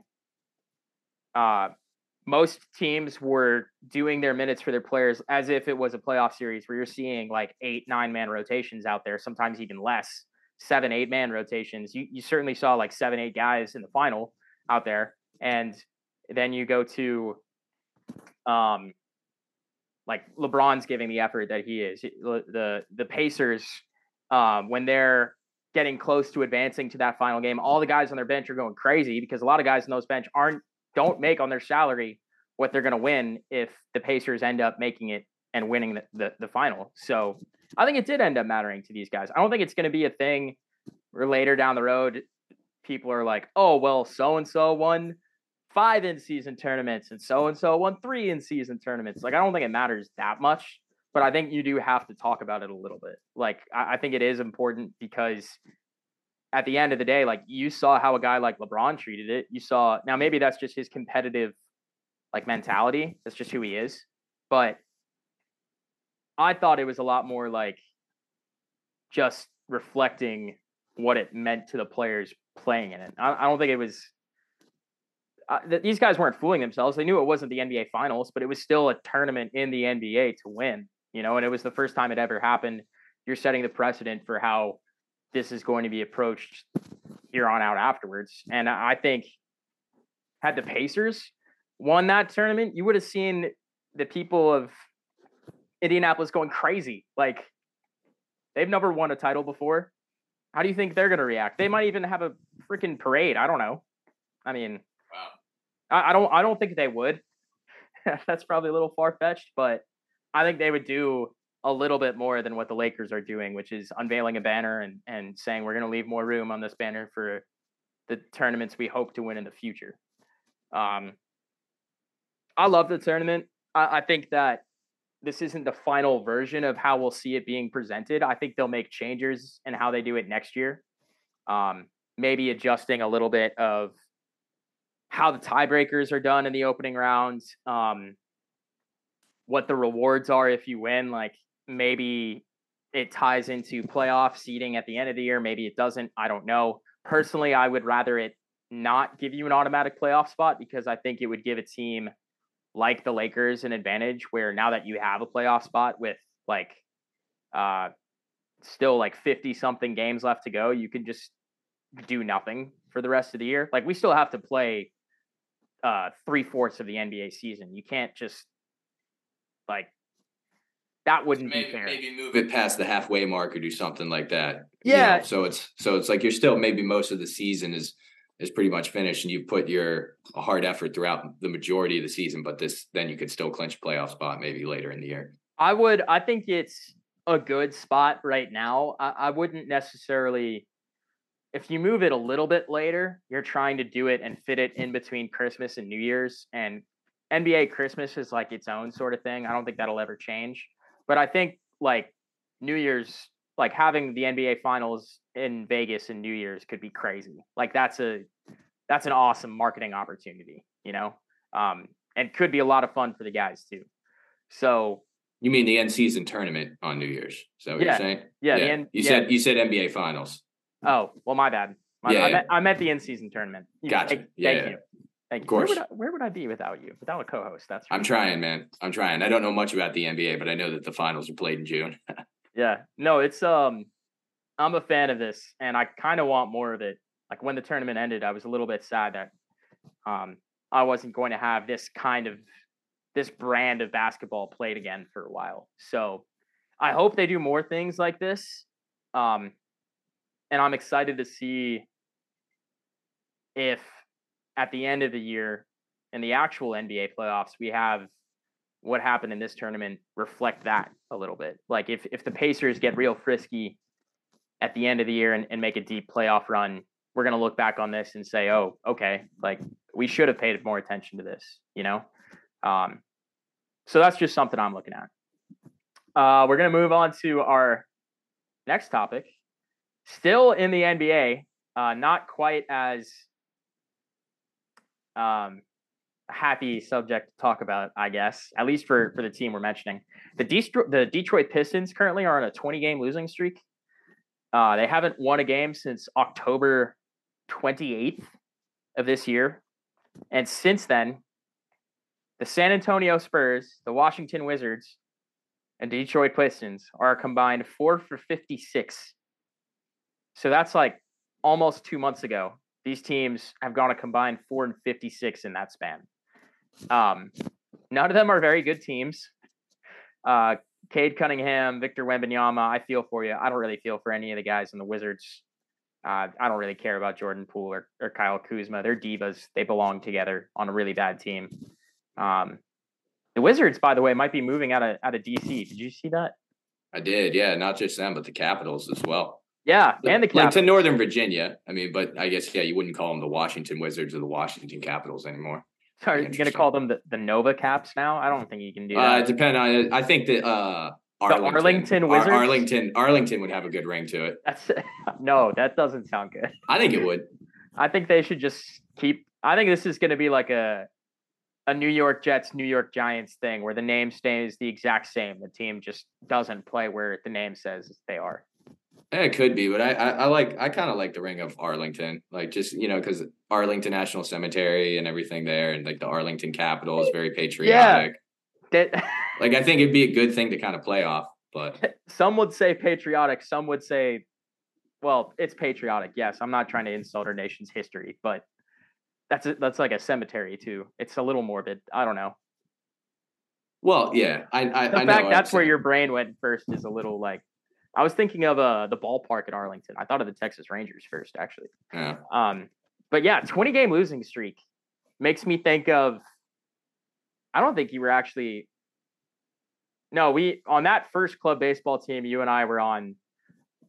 A: uh most teams were doing their minutes for their players as if it was a playoff series where you're seeing like eight, nine man rotations out there, sometimes even less, seven, eight man rotations. You you certainly saw like seven, eight guys in the final out there. And then you go to um like LeBron's giving the effort that he is. The the Pacers um when they're getting close to advancing to that final game, all the guys on their bench are going crazy because a lot of guys on those bench aren't don't make on their salary what they're going to win if the Pacers end up making it and winning the, the, the final. So I think it did end up mattering to these guys. I don't think it's going to be a thing where later down the road people are like, oh, well, so and so won five in season tournaments and so and so won three in season tournaments. Like, I don't think it matters that much, but I think you do have to talk about it a little bit. Like, I, I think it is important because at the end of the day, like, you saw how a guy like LeBron treated it. You saw, now maybe that's just his competitive like mentality. That's just who he is. But I thought it was a lot more like just reflecting what it meant to the players playing in it. I, I don't think it was. Uh, these guys weren't fooling themselves. They knew it wasn't the NBA Finals, but it was still a tournament in the NBA to win. You know, and it was the first time it ever happened. You're setting the precedent for how this is going to be approached here on out afterwards. And I think had the Pacers won that tournament, you would have seen the people of Indianapolis going crazy. Like they've never won a title before. How do you think they're going to react? They might even have a freaking parade. I don't know. I mean, wow. I, I don't. I don't think they would. That's probably a little far fetched, but I think they would do a little bit more than what the Lakers are doing, which is unveiling a banner and and saying we're going to leave more room on this banner for the tournaments we hope to win in the future. Um, I love the tournament. I, I think that this isn't the final version of how we'll see it being presented. I think they'll make changes in how they do it next year. Um, maybe adjusting a little bit of how the tiebreakers are done in the opening rounds, um, what the rewards are if you win. Like maybe it ties into playoff seeding at the end of the year. Maybe it doesn't. I don't know. Personally, I would rather it not give you an automatic playoff spot because I think it would give a team like the Lakers an advantage where now that you have a playoff spot with like uh still like 50 something games left to go, you can just do nothing for the rest of the year. Like we still have to play uh three fourths of the NBA season. You can't just like that wouldn't
B: maybe,
A: be fair.
B: Maybe move it past the halfway mark or do something like that.
A: Yeah.
B: You know? So it's so it's like you're still maybe most of the season is is pretty much finished and you put your hard effort throughout the majority of the season, but this then you could still clinch a playoff spot maybe later in the year.
A: I would I think it's a good spot right now. I, I wouldn't necessarily if you move it a little bit later, you're trying to do it and fit it in between Christmas and New Year's. And NBA Christmas is like its own sort of thing. I don't think that'll ever change. But I think like New Year's like having the NBA finals in Vegas in New Year's could be crazy. Like that's a that's an awesome marketing opportunity, you know? Um, and could be a lot of fun for the guys too. So
B: you mean the end season tournament on New Year's? Is that what
A: yeah,
B: you're saying?
A: Yeah. yeah. End,
B: you
A: yeah.
B: said you said NBA finals.
A: Oh, well, my bad. My, yeah, I, meant, I meant the end season tournament.
B: Gotcha.
A: Thank,
B: yeah,
A: thank you. Thank you.
B: Of course.
A: Where would, I, where would, I, be without you? Without a co-host? That's. Right.
B: I'm trying, man. I'm trying. I don't know much about the NBA, but I know that the finals are played in June.
A: Yeah. No, it's um I'm a fan of this and I kind of want more of it. Like when the tournament ended, I was a little bit sad that um I wasn't going to have this kind of this brand of basketball played again for a while. So I hope they do more things like this. Um and I'm excited to see if at the end of the year in the actual NBA playoffs we have what happened in this tournament reflect that a little bit. Like if if the Pacers get real frisky at the end of the year and, and make a deep playoff run, we're gonna look back on this and say, oh, okay, like we should have paid more attention to this, you know? Um, so that's just something I'm looking at. Uh, we're gonna move on to our next topic. Still in the NBA, uh, not quite as um, happy subject to talk about, I guess, at least for for the team we're mentioning. The Destro- the Detroit Pistons currently are on a 20 game losing streak. Uh, they haven't won a game since October 28th of this year, and since then, the San Antonio Spurs, the Washington Wizards, and Detroit Pistons are combined four for 56. So that's like almost two months ago. These teams have gone a combined four and 56 in that span. Um, none of them are very good teams. Uh, Cade Cunningham, Victor Wembanyama, I feel for you. I don't really feel for any of the guys in the Wizards. Uh, I don't really care about Jordan Poole or, or Kyle Kuzma. They're divas. They belong together on a really bad team. Um, the Wizards, by the way, might be moving out of out of DC. Did you see that?
B: I did. Yeah, not just them, but the Capitals as well.
A: Yeah, and the Capitals.
B: like to Northern Virginia. I mean, but I guess yeah, you wouldn't call them the Washington Wizards or the Washington Capitals anymore.
A: Sorry, are you gonna call them the, the Nova Caps now? I don't think you can do
B: Uh,
A: that.
B: depend on. I think that uh, Arlington,
A: Arlington
B: Ar-
A: Wizards?
B: Arlington, Arlington would have a good ring to it.
A: That's no, that doesn't sound good.
B: I think it would.
A: I think they should just keep. I think this is going to be like a a New York Jets, New York Giants thing where the name stays the exact same. The team just doesn't play where the name says they are.
B: Eh, it could be, but I I, I like I kind of like the ring of Arlington, like just you know because Arlington National Cemetery and everything there, and like the Arlington Capitol is very patriotic. Yeah. That, like I think it'd be a good thing to kind of play off, but
A: some would say patriotic, some would say, well, it's patriotic. Yes, I'm not trying to insult our nation's history, but that's a, that's like a cemetery too. It's a little morbid. I don't know.
B: Well, yeah, I I,
A: the
B: I
A: fact that's where your brain went first is a little like I was thinking of uh the ballpark at Arlington. I thought of the Texas Rangers first, actually.
B: Yeah.
A: Um, but yeah, 20 game losing streak makes me think of. I don't think you were actually. No, we on that first club baseball team you and I were on.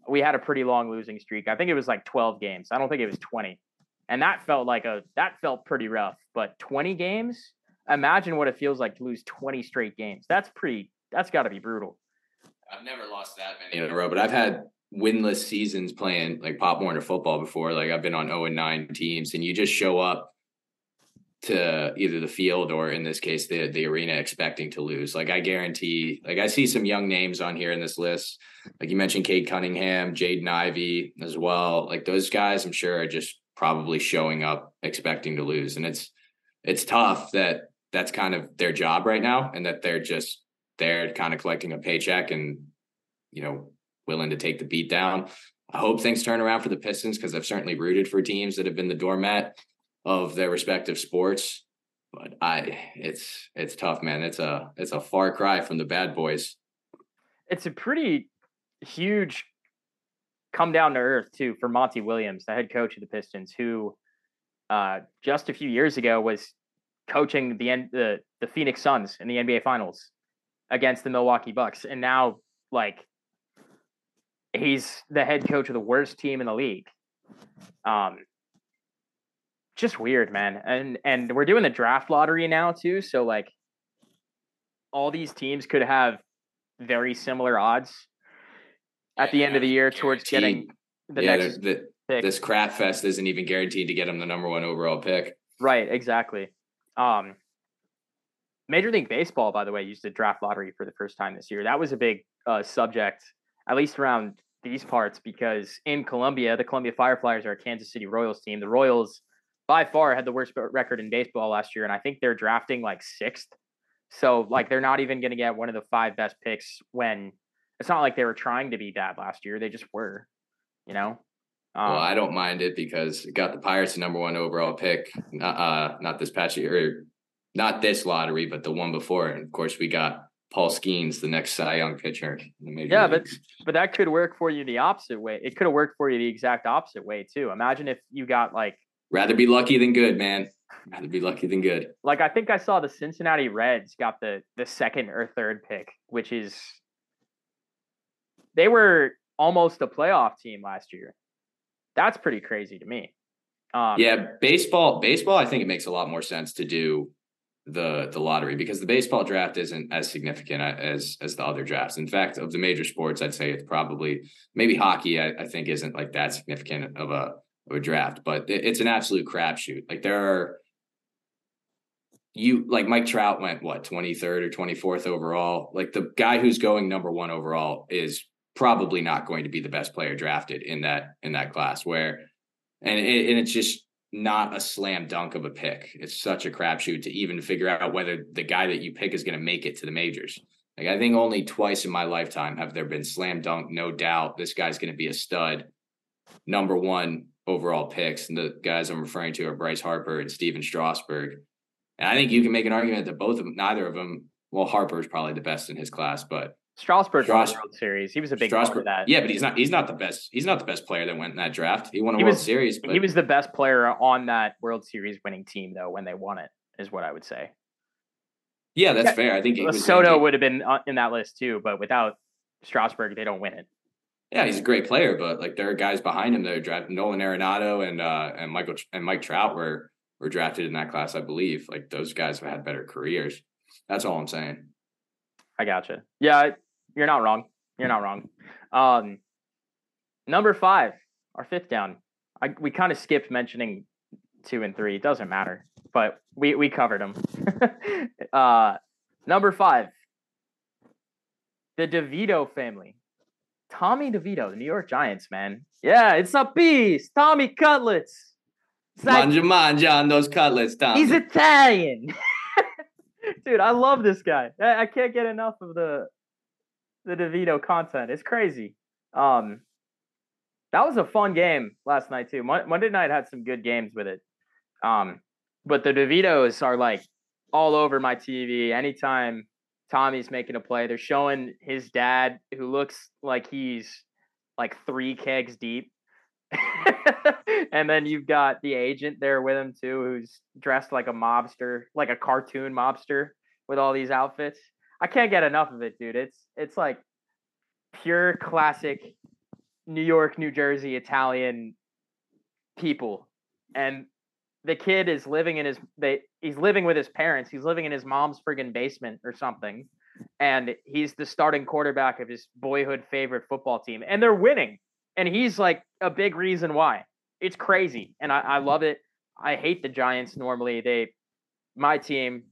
A: We had a pretty long losing streak. I think it was like 12 games. I don't think it was 20 and that felt like a that felt pretty rough. But 20 games, imagine what it feels like to lose 20 straight games. That's pretty. That's got to be brutal.
B: I've never lost that many in a row, but I've had winless seasons playing like Pop Warner football before. Like I've been on 0 and 9 teams, and you just show up to either the field or in this case the the arena expecting to lose. Like I guarantee, like I see some young names on here in this list. Like you mentioned Cade Cunningham, Jaden Ivey as well. Like those guys I'm sure are just probably showing up expecting to lose. And it's it's tough that that's kind of their job right now and that they're just there kind of collecting a paycheck and you know willing to take the beat down. I hope things turn around for the Pistons because I've certainly rooted for teams that have been the doormat of their respective sports. But I it's it's tough, man. It's a it's a far cry from the bad boys.
A: It's a pretty huge come down to earth too for Monty Williams, the head coach of the Pistons, who uh, just a few years ago was coaching the the the Phoenix Suns in the NBA Finals against the Milwaukee Bucks, and now like he's the head coach of the worst team in the league. Um, just weird, man. And and we're doing the draft lottery now too, so like all these teams could have very similar odds at the end of the year towards getting the yeah, next the,
B: pick. This crap fest isn't even guaranteed to get him the number one overall pick.
A: Right, exactly. Um, Major League Baseball, by the way, used the draft lottery for the first time this year. That was a big uh, subject, at least around these parts, because in Columbia, the Columbia Fireflies are a Kansas City Royals team. The Royals, by far, had the worst record in baseball last year, and I think they're drafting like sixth. So, like, they're not even going to get one of the five best picks when it's not like they were trying to be bad last year. They just were, you know.
B: Um, well, I don't mind it because it got the Pirates the number one overall pick. Uh, not this year, or not this lottery, but the one before. And of course, we got Paul Skenes, the next Cy Young pitcher.
A: yeah, leagues. but but that could work for you the opposite way. It could have worked for you the exact opposite way too. Imagine if you got like
B: rather be lucky than good, man. Rather be lucky than good.
A: Like I think I saw the Cincinnati Reds got the the second or third pick, which is they were almost a playoff team last year. That's pretty crazy to me.
B: Um, yeah, baseball. Baseball. I think it makes a lot more sense to do the the lottery because the baseball draft isn't as significant uh, as as the other drafts. In fact, of the major sports, I'd say it's probably maybe hockey. I, I think isn't like that significant of a of a draft, but it, it's an absolute crapshoot. Like there are you like Mike Trout went what 23rd or 24th overall. Like the guy who's going number one overall is probably not going to be the best player drafted in that in that class. Where and it, and it's just not a slam dunk of a pick. It's such a crapshoot to even figure out whether the guy that you pick is going to make it to the majors. Like I think only twice in my lifetime have there been slam dunk, no doubt. This guy's going to be a stud, number one overall picks. And the guys I'm referring to are Bryce Harper and Stephen Strasburg. And I think you can make an argument that both of them, neither of them, well, Harper is probably the best in his class, but
A: Strasburg Stras- World Series. He was a big Strasburg, part of that.
B: Yeah, but he's not. He's not the best. He's not the best player that went in that draft. He won a he World
A: was,
B: Series. But...
A: He was the best player on that World Series winning team, though, when they won it. Is what I would say.
B: Yeah, that's yeah. fair. I think
A: Soto would have been in that list too, but without Strasburg, they don't win it.
B: Yeah, he's a great player, but like there are guys behind him that are drafted. Nolan Arenado and uh and Michael and Mike Trout were were drafted in that class, I believe. Like those guys have had better careers. That's all I'm saying.
A: I gotcha. Yeah, you're not wrong. You're not wrong. Um, number five, our fifth down. I, we kind of skipped mentioning two and three. It doesn't matter. But we we covered them. uh, number five, the DeVito family. Tommy DeVito, the New York Giants, man. Yeah, it's a beast. Tommy Cutlets.
B: Like, manja manja on those cutlets, Tommy.
A: He's Italian. Dude, I love this guy. I, I can't get enough of the the DeVito content. It's crazy. Um, that was a fun game last night too. Monday night had some good games with it. Um, but the DeVitos are like all over my TV. Anytime Tommy's making a play, they're showing his dad, who looks like he's like three kegs deep. and then you've got the agent there with him too, who's dressed like a mobster, like a cartoon mobster with all these outfits. I can't get enough of it, dude. It's it's like pure classic New York, New Jersey Italian people. And the kid is living in his they he's living with his parents. He's living in his mom's friggin' basement or something. And he's the starting quarterback of his boyhood favorite football team. And they're winning. And he's like a big reason why. It's crazy. And I, I love it. I hate the Giants normally. They my team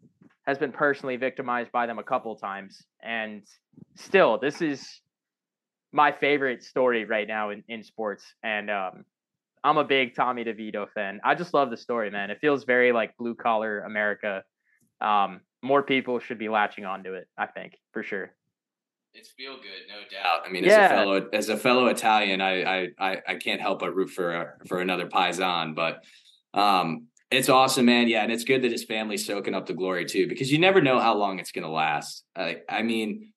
A: has been personally victimized by them a couple times. And still, this is my favorite story right now in, in sports. And um, I'm a big Tommy DeVito fan. I just love the story, man. It feels very like blue collar America. Um, more people should be latching onto it, I think, for sure.
B: It's feel good, no doubt. I mean, yeah. as a fellow as a fellow Italian, I I I can't help but root for for another paisan. But um, it's awesome, man. Yeah, and it's good that his family's soaking up the glory too, because you never know how long it's going to last. I, I mean,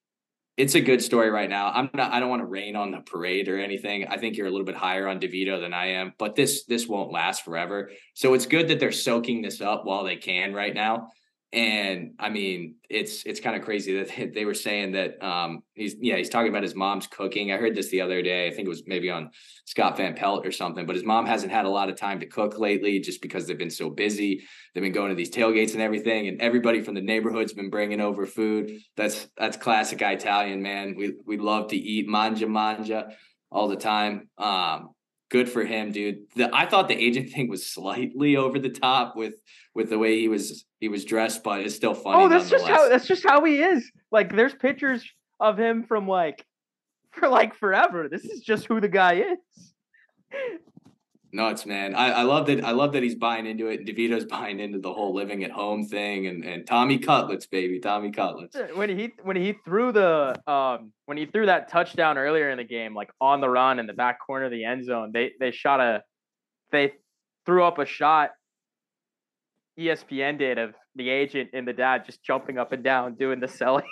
B: it's a good story right now. I'm not. I don't want to rain on the parade or anything. I think you're a little bit higher on DeVito than I am, but this this won't last forever. So it's good that they're soaking this up while they can right now. And I mean, it's it's kind of crazy that they were saying that um, he's yeah he's talking about his mom's cooking. I heard this the other day. I think it was maybe on Scott Van Pelt or something. But his mom hasn't had a lot of time to cook lately, just because they've been so busy. They've been going to these tailgates and everything, and everybody from the neighborhood's been bringing over food. That's that's classic Italian man. We we love to eat manja manja all the time. Um, good for him, dude. The, I thought the agent thing was slightly over the top with with the way he was he was dressed, but it's still funny.
A: Oh, that's just how that's just how he is. Like, there's pictures of him from like for like forever. This is just who the guy is.
B: Nuts, man. I, I love that. I love that he's buying into it. DeVito's buying into the whole living at home thing, and and Tommy Cutlets, baby, Tommy Cutlets.
A: When he when he threw the um when he threw that touchdown earlier in the game, like on the run in the back corner of the end zone, they they shot a they threw up a shot. ESPN did of the agent and the dad just jumping up and down doing the selling.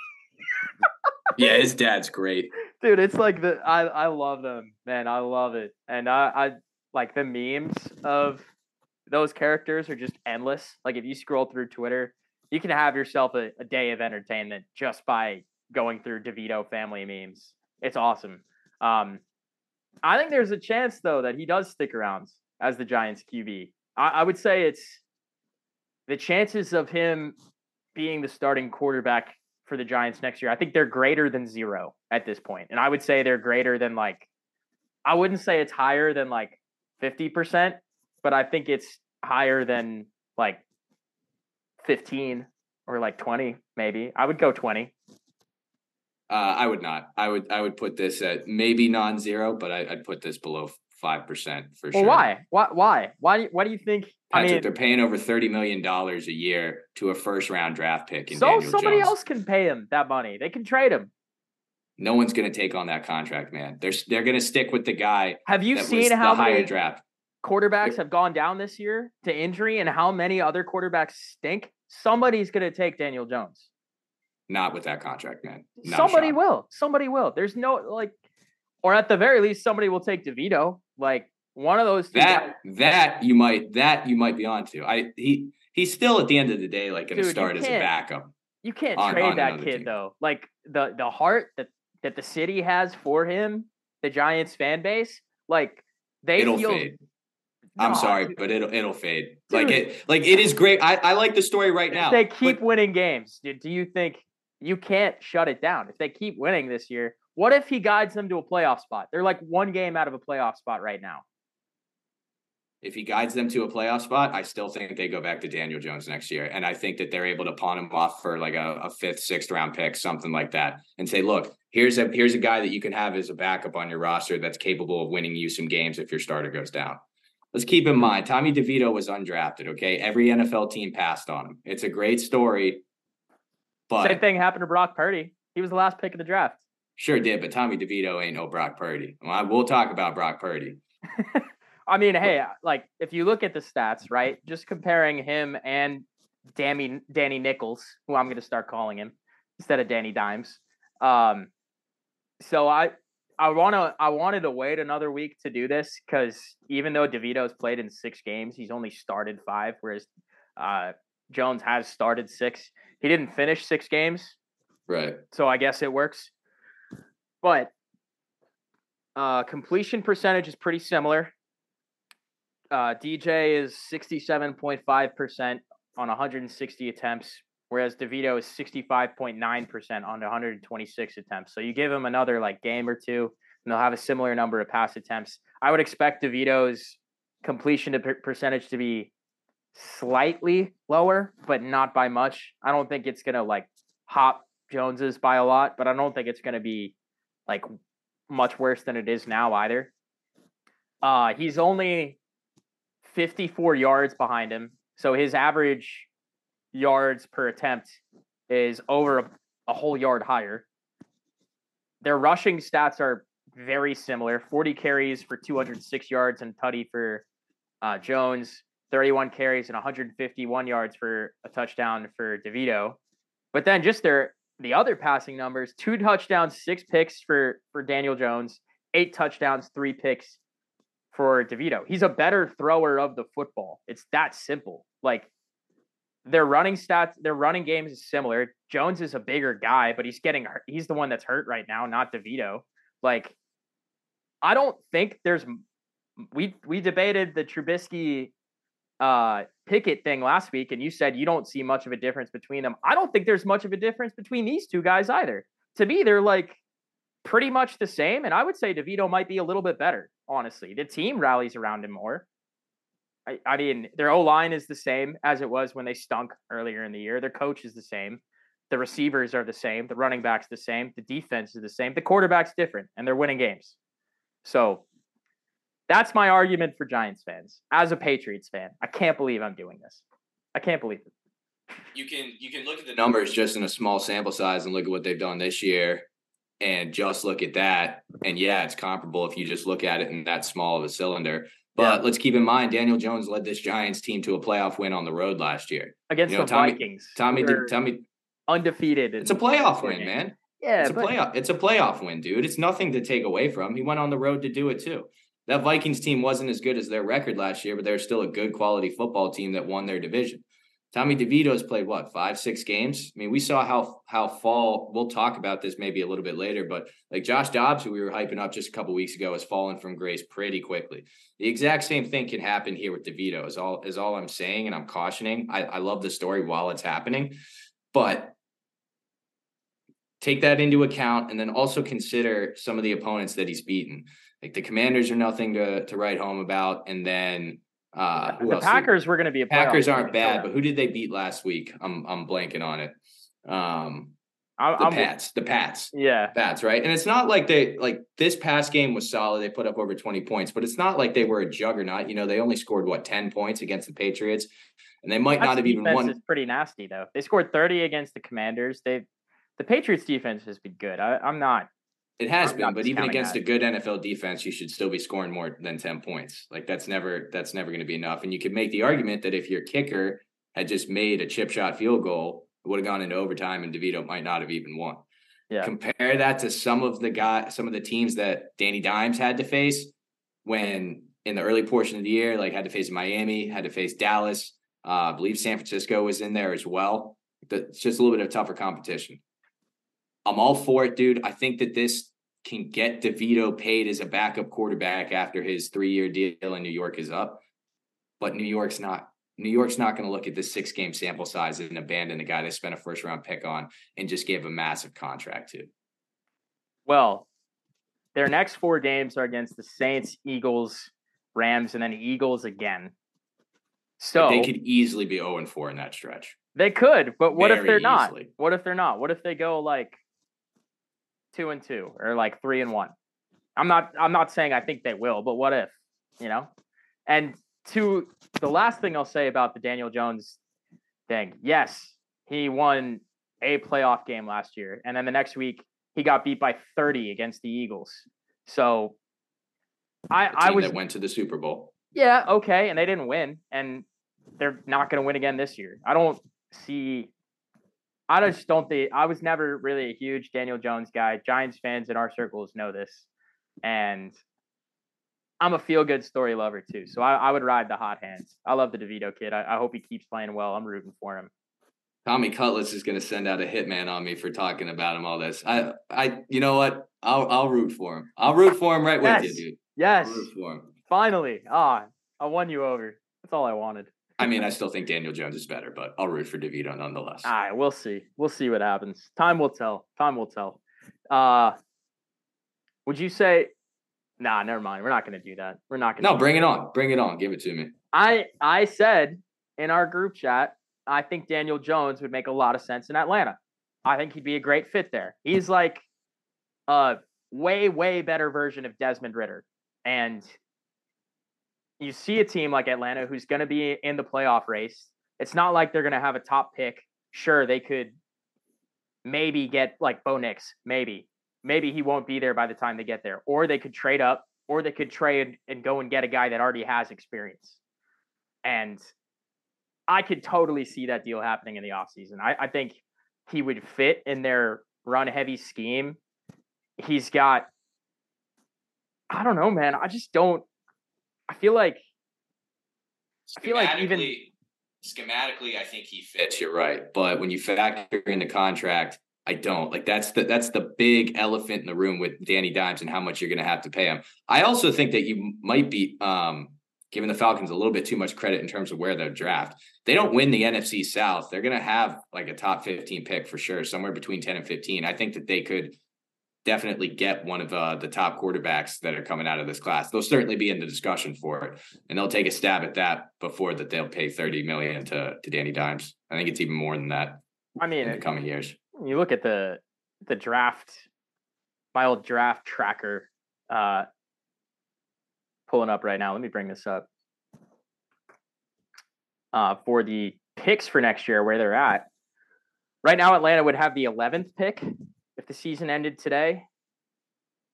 B: yeah, his dad's great,
A: dude. It's like the I I love them, man. I love it, and I I like the memes of those characters are just endless. Like if you scroll through Twitter, you can have yourself a, a day of entertainment just by going through DeVito family memes. It's awesome. Um, I think there's a chance though that he does stick around as the Giants QB. I, I would say it's the chances of him being the starting quarterback for the Giants next year. I think they're greater than zero at this point, and I would say they're greater than like. I wouldn't say it's higher than like 50%, but I think it's higher than like 15 or like 20 maybe. I would go 20.
B: Uh, I would not. I would I would put this at maybe non-zero, but I, would put this below five percent for
A: well,
B: sure.
A: Why? Why? Why? Why? Do you, why do you think?
B: Patrick, I mean, they're paying over thirty million dollars a year to a first-round draft pick.
A: so
B: Daniel
A: somebody
B: Jones.
A: else can pay him that money. They can trade him.
B: No one's going to take on that contract, man. They're they're going to stick with the guy.
A: Have you seen how many draft quarterbacks have gone down this year to injury and how many other quarterbacks stink, somebody's going to take Daniel Jones.
B: Not with that contract, man.
A: Not somebody will. Somebody will. There's no like, or at the very least, somebody will take DeVito. Like one of those.
B: That guys. that you might that you might be onto. I he he's still at the end of the day like going to start as a backup.
A: You can't on, trade on that kid team. though. Like the the heart that that the city has for him, the Giants fan base, like they
B: It'll feel fade. I'm sorry, but it'll it'll fade. Dude, like it like it is great. I, I like the story right now.
A: they keep but, winning games, do you think you can't shut it down? If they keep winning this year, what if he guides them to a playoff spot? They're like one game out of a playoff spot right now.
B: if he guides them to a playoff spot, I still think they go back to Daniel Jones next year. And I think that they're able to pawn him off for like a, a, fifth, sixth round pick, something like that, and say, look, here's a here's a guy that you can have as a backup on your roster that's capable of winning you some games if your starter goes down. Let's keep in mind, Tommy DeVito was undrafted. Okay. Every NFL team passed on him. It's a great story.
A: But same thing happened to Brock Purdy. He was the last pick of the draft.
B: Sure did, but Tommy DeVito ain't no Brock Purdy. Well, we'll talk about Brock Purdy.
A: I mean, hey, like if you look at the stats, right? Just comparing him and Danny Danny Nichols, who I'm going to start calling him instead of Danny Dimes. Um, so I I want to I wanted to wait another week to do this because even though DeVito's played in six games, he's only started five, whereas uh, Jones has started six. He didn't finish six games,
B: right?
A: So I guess it works. But uh, completion percentage is pretty similar. Uh, DJ is 67.5% on 160 attempts, whereas DeVito is 65.9% on 126 attempts. So you give him another like game or two, and they'll have a similar number of pass attempts. I would expect DeVito's completion percentage to be slightly lower, but not by much. I don't think it's gonna like hop Jones's by a lot, but I don't think it's gonna be like much worse than it is now either. Uh, he's only 54 yards behind him. So his average yards per attempt is over a, a whole yard higher. Their rushing stats are very similar 40 carries for 206 yards and tutty for uh, Jones, 31 carries and 151 yards for a touchdown for DeVito. But then just their the other passing numbers, two touchdowns, six picks for for Daniel Jones, eight touchdowns, three picks for DeVito. He's a better thrower of the football. It's that simple. Like their running stats, their running game is similar. Jones is a bigger guy, but he's getting hurt. He's the one that's hurt right now, not DeVito. Like I don't think there's we we debated the Trubisky uh Pickett thing last week, and you said you don't see much of a difference between them. I don't think there's much of a difference between these two guys either. To me, they're like pretty much the same, and I would say DeVito might be a little bit better. Honestly, the team rallies around him more. I, I mean, their O line is the same as it was when they stunk earlier in the year. Their coach is the same. The receivers are the same. The running back's the same. The defense is the same. The quarterback's different, and they're winning games. So that's my argument for Giants fans. As a Patriots fan, I can't believe I'm doing this. I can't believe it.
B: You can you can look at the numbers just in a small sample size and look at what they've done this year and just look at that. And yeah, it's comparable if you just look at it in that small of a cylinder. But yeah. let's keep in mind, Daniel Jones led this Giants team to a playoff win on the road last year
A: against you know, the
B: Tommy,
A: Vikings.
B: Tommy, Tommy,
A: undefeated.
B: It's a playoff win, man. Yeah, it's a playoff. It's a playoff win, dude. It's nothing to take away from. He went on the road to do it too that Vikings team wasn't as good as their record last year, but they're still a good quality football team that won their division. Tommy DeVito's played what five, six games. I mean, we saw how how fall. We'll talk about this maybe a little bit later, but like Josh Dobbs, who we were hyping up just a couple weeks ago, has fallen from grace pretty quickly. The exact same thing can happen here with DeVito. Is all is all I'm saying, and I'm cautioning. I, I love the story while it's happening, but take that into account, and then also consider some of the opponents that he's beaten. Like the Commanders are nothing to to write home about, and then uh,
A: the Packers were going to be a
B: Packers aren't bad, but who did they beat last week? I'm I'm blanking on it. Um, the I'm, Pats, the Pats,
A: yeah,
B: Pats, right? And it's not like they like this past game was solid. They put up over 20 points, but it's not like they were a juggernaut. You know, they only scored what 10 points against the Patriots, and they might not have even won. Is
A: pretty nasty though. They scored 30 against the Commanders. They the Patriots defense has been good. I, I'm not
B: it has been, but even against that. a good NFL defense, you should still be scoring more than 10 points. Like that's never that's never going to be enough. And you could make the argument that if your kicker had just made a chip shot field goal, it would have gone into overtime and DeVito might not have even won. Yeah. Compare that to some of the guy some of the teams that Danny Dimes had to face when in the early portion of the year, like had to face Miami, had to face Dallas. Uh, I believe San Francisco was in there as well. It's just a little bit of tougher competition. I'm all for it, dude. I think that this can get DeVito paid as a backup quarterback after his three year deal in New York is up. But New York's not. New York's not going to look at this six game sample size and abandon a guy they spent a first round pick on and just gave a massive contract to.
A: Well, their next four games are against the Saints, Eagles, Rams, and then Eagles again. So
B: they could easily be 0 and 4 in that stretch.
A: They could, but what Very if they're not? What if they're not? What if they go like two and two or like three and one? I'm not I'm not saying I think they will, but what if? You know? And to the last thing I'll say about the Daniel Jones thing, yes, he won a playoff game last year. And then the next week he got beat by 30 against the Eagles. So I I was
B: that went to the Super Bowl.
A: Yeah, okay, and they didn't win, and they're not going to win again this year. I don't see. I just don't think I was never really a huge Daniel Jones guy. Giants fans in our circles know this, and I'm a feel good story lover too. So I, I, would ride the hot hands. I love the DeVito kid. I, I hope he keeps playing well. I'm rooting for him.
B: Tommy Cutlets is going to send out a hitman on me for talking about him all this. I, I, you know what? I'll, I'll root for him. I'll root for him right yes. with you, dude.
A: Yes. Finally. Ah, I won you over. That's all I wanted.
B: I mean, I still think Daniel Jones is better, but I'll root for DeVito nonetheless.
A: All right, we'll see. We'll see what happens. Time will tell. Time will tell. Uh, would you say? Nah, never mind. We're not going to do that. We're not going.
B: to No, bring that. it on. Bring it on. Give it to me.
A: I I said in our group chat, I think Daniel Jones would make a lot of sense in Atlanta. I think he'd be a great fit there. He's like a way way better version of Desmond Ridder, and you see a team like Atlanta who's going to be in the playoff race. It's not like they're going to have a top pick. Sure, they could maybe get like Bo Nix, maybe. Maybe he won't be there by the time they get there. Or they could trade up, or they could trade and go and get a guy that already has experience. And I could totally see that deal happening in the offseason. I, I think he would fit in their run heavy scheme. He's got, I don't know, man. I just don't I feel like
B: I feel like even schematically, I think he fits. You're right, but when you factor in the contract, I don't like that's the that's the big elephant in the room with Danny Dimes and how much you're going to have to pay him. I also think that you might be um, giving the Falcons a little bit too much credit in terms of where they're draft. They don't win the NFC South. They're going to have like a top 15 pick for sure, somewhere between 10 and 15. I think that they could definitely get one of uh, the top quarterbacks that are coming out of this class. They'll certainly be in the discussion for it, and they'll take a stab at that before that they'll pay thirty million to to Danny Dimes. I think it's even more than that.
A: I mean,
B: in the coming years.
A: You look at the the draft, my old draft tracker, uh, pulling up right now. Let me bring this up. Uh, for the picks for next year, where they're at. Right now, Atlanta would have the 11th pick if the season ended today.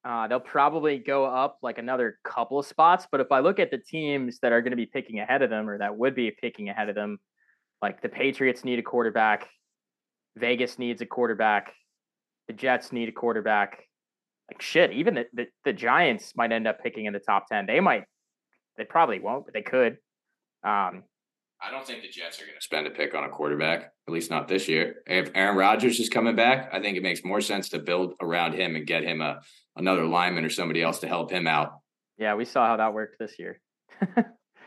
A: Uh, they'll probably go up like another couple of spots. But if I look at the teams that are going to be picking ahead of them or that would be picking ahead of them, like the Patriots need a quarterback, Vegas needs a quarterback, the Jets need a quarterback. Like shit, even the, the, the Giants might end up picking in the top 10. They might, they probably won't, but they could. Um,
B: I don't think the Jets are going to spend a pick on a quarterback, at least not this year. If Aaron Rodgers is coming back, I think it makes more sense to build around him and get him a another lineman or somebody else to help him out.
A: Yeah, we saw how that worked this year.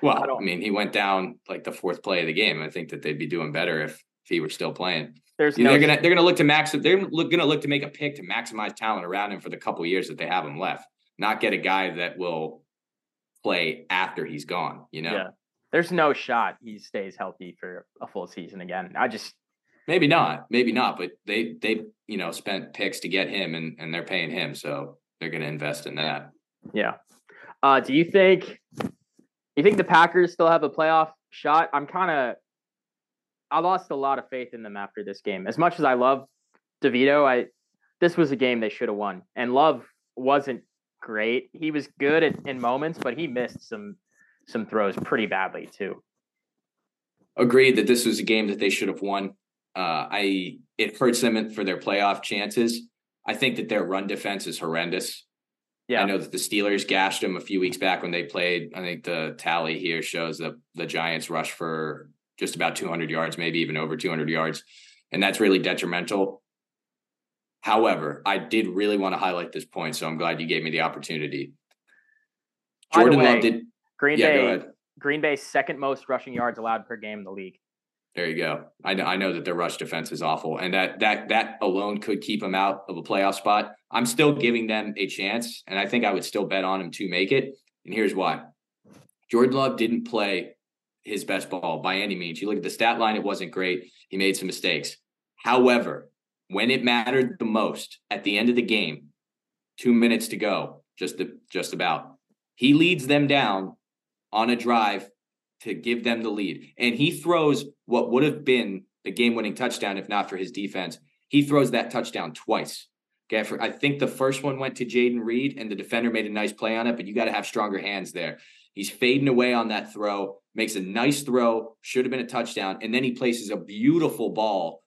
B: well, I, I, mean, he went down like the fourth play of the game. I think that they'd be doing better if, if he were still playing. There's no they're gonna they're gonna look to max they're look, gonna look to make a pick to maximize talent around him for the couple years that they have him left, not get a guy that will play after he's gone. You know.
A: Yeah there's no shot he stays healthy for a full season again. I just
B: maybe not, maybe not, but they they you know spent picks to get him and and they're paying him, so they're going to invest in that.
A: Yeah. Uh, do you think you think the Packers still have a playoff shot? I'm kind of I lost a lot of faith in them after this game. As much as I love DeVito, I this was a game they should have won. And Love wasn't great. He was good at, in moments, but he missed some some throws pretty badly too.
B: Agreed that this was a game that they should have won. Uh, I it hurts them for their playoff chances. I think that their run defense is horrendous. Yeah. I know that the Steelers gashed them a few weeks back when they played. I think the tally here shows that the Giants rushed for just about 200 yards, maybe even over 200 yards. And that's really detrimental. However, I did really want to highlight this point, so I'm glad you gave me the opportunity.
A: Jordan way, Love did Green yeah, Bay, Green Bay's second most rushing yards allowed per game in the league.
B: There you go. I know, I know that their rush defense is awful, and that that that alone could keep them out of a playoff spot. I'm still giving them a chance, and I think I would still bet on them to make it. And here's why: Jordan Love didn't play his best ball by any means. You look at the stat line, it wasn't great. He made some mistakes. However, when it mattered the most at the end of the game, two minutes to go, just the, just about, he leads them down on a drive to give them the lead. And he throws what would have been the game winning touchdown if not for his defense. He throws that touchdown twice. Okay, for, I think the first one went to Jayden Reed and the defender made a nice play on it, but you got to have stronger hands there. He's fading away on that throw, makes a nice throw, should have been a touchdown, and then he places a beautiful ball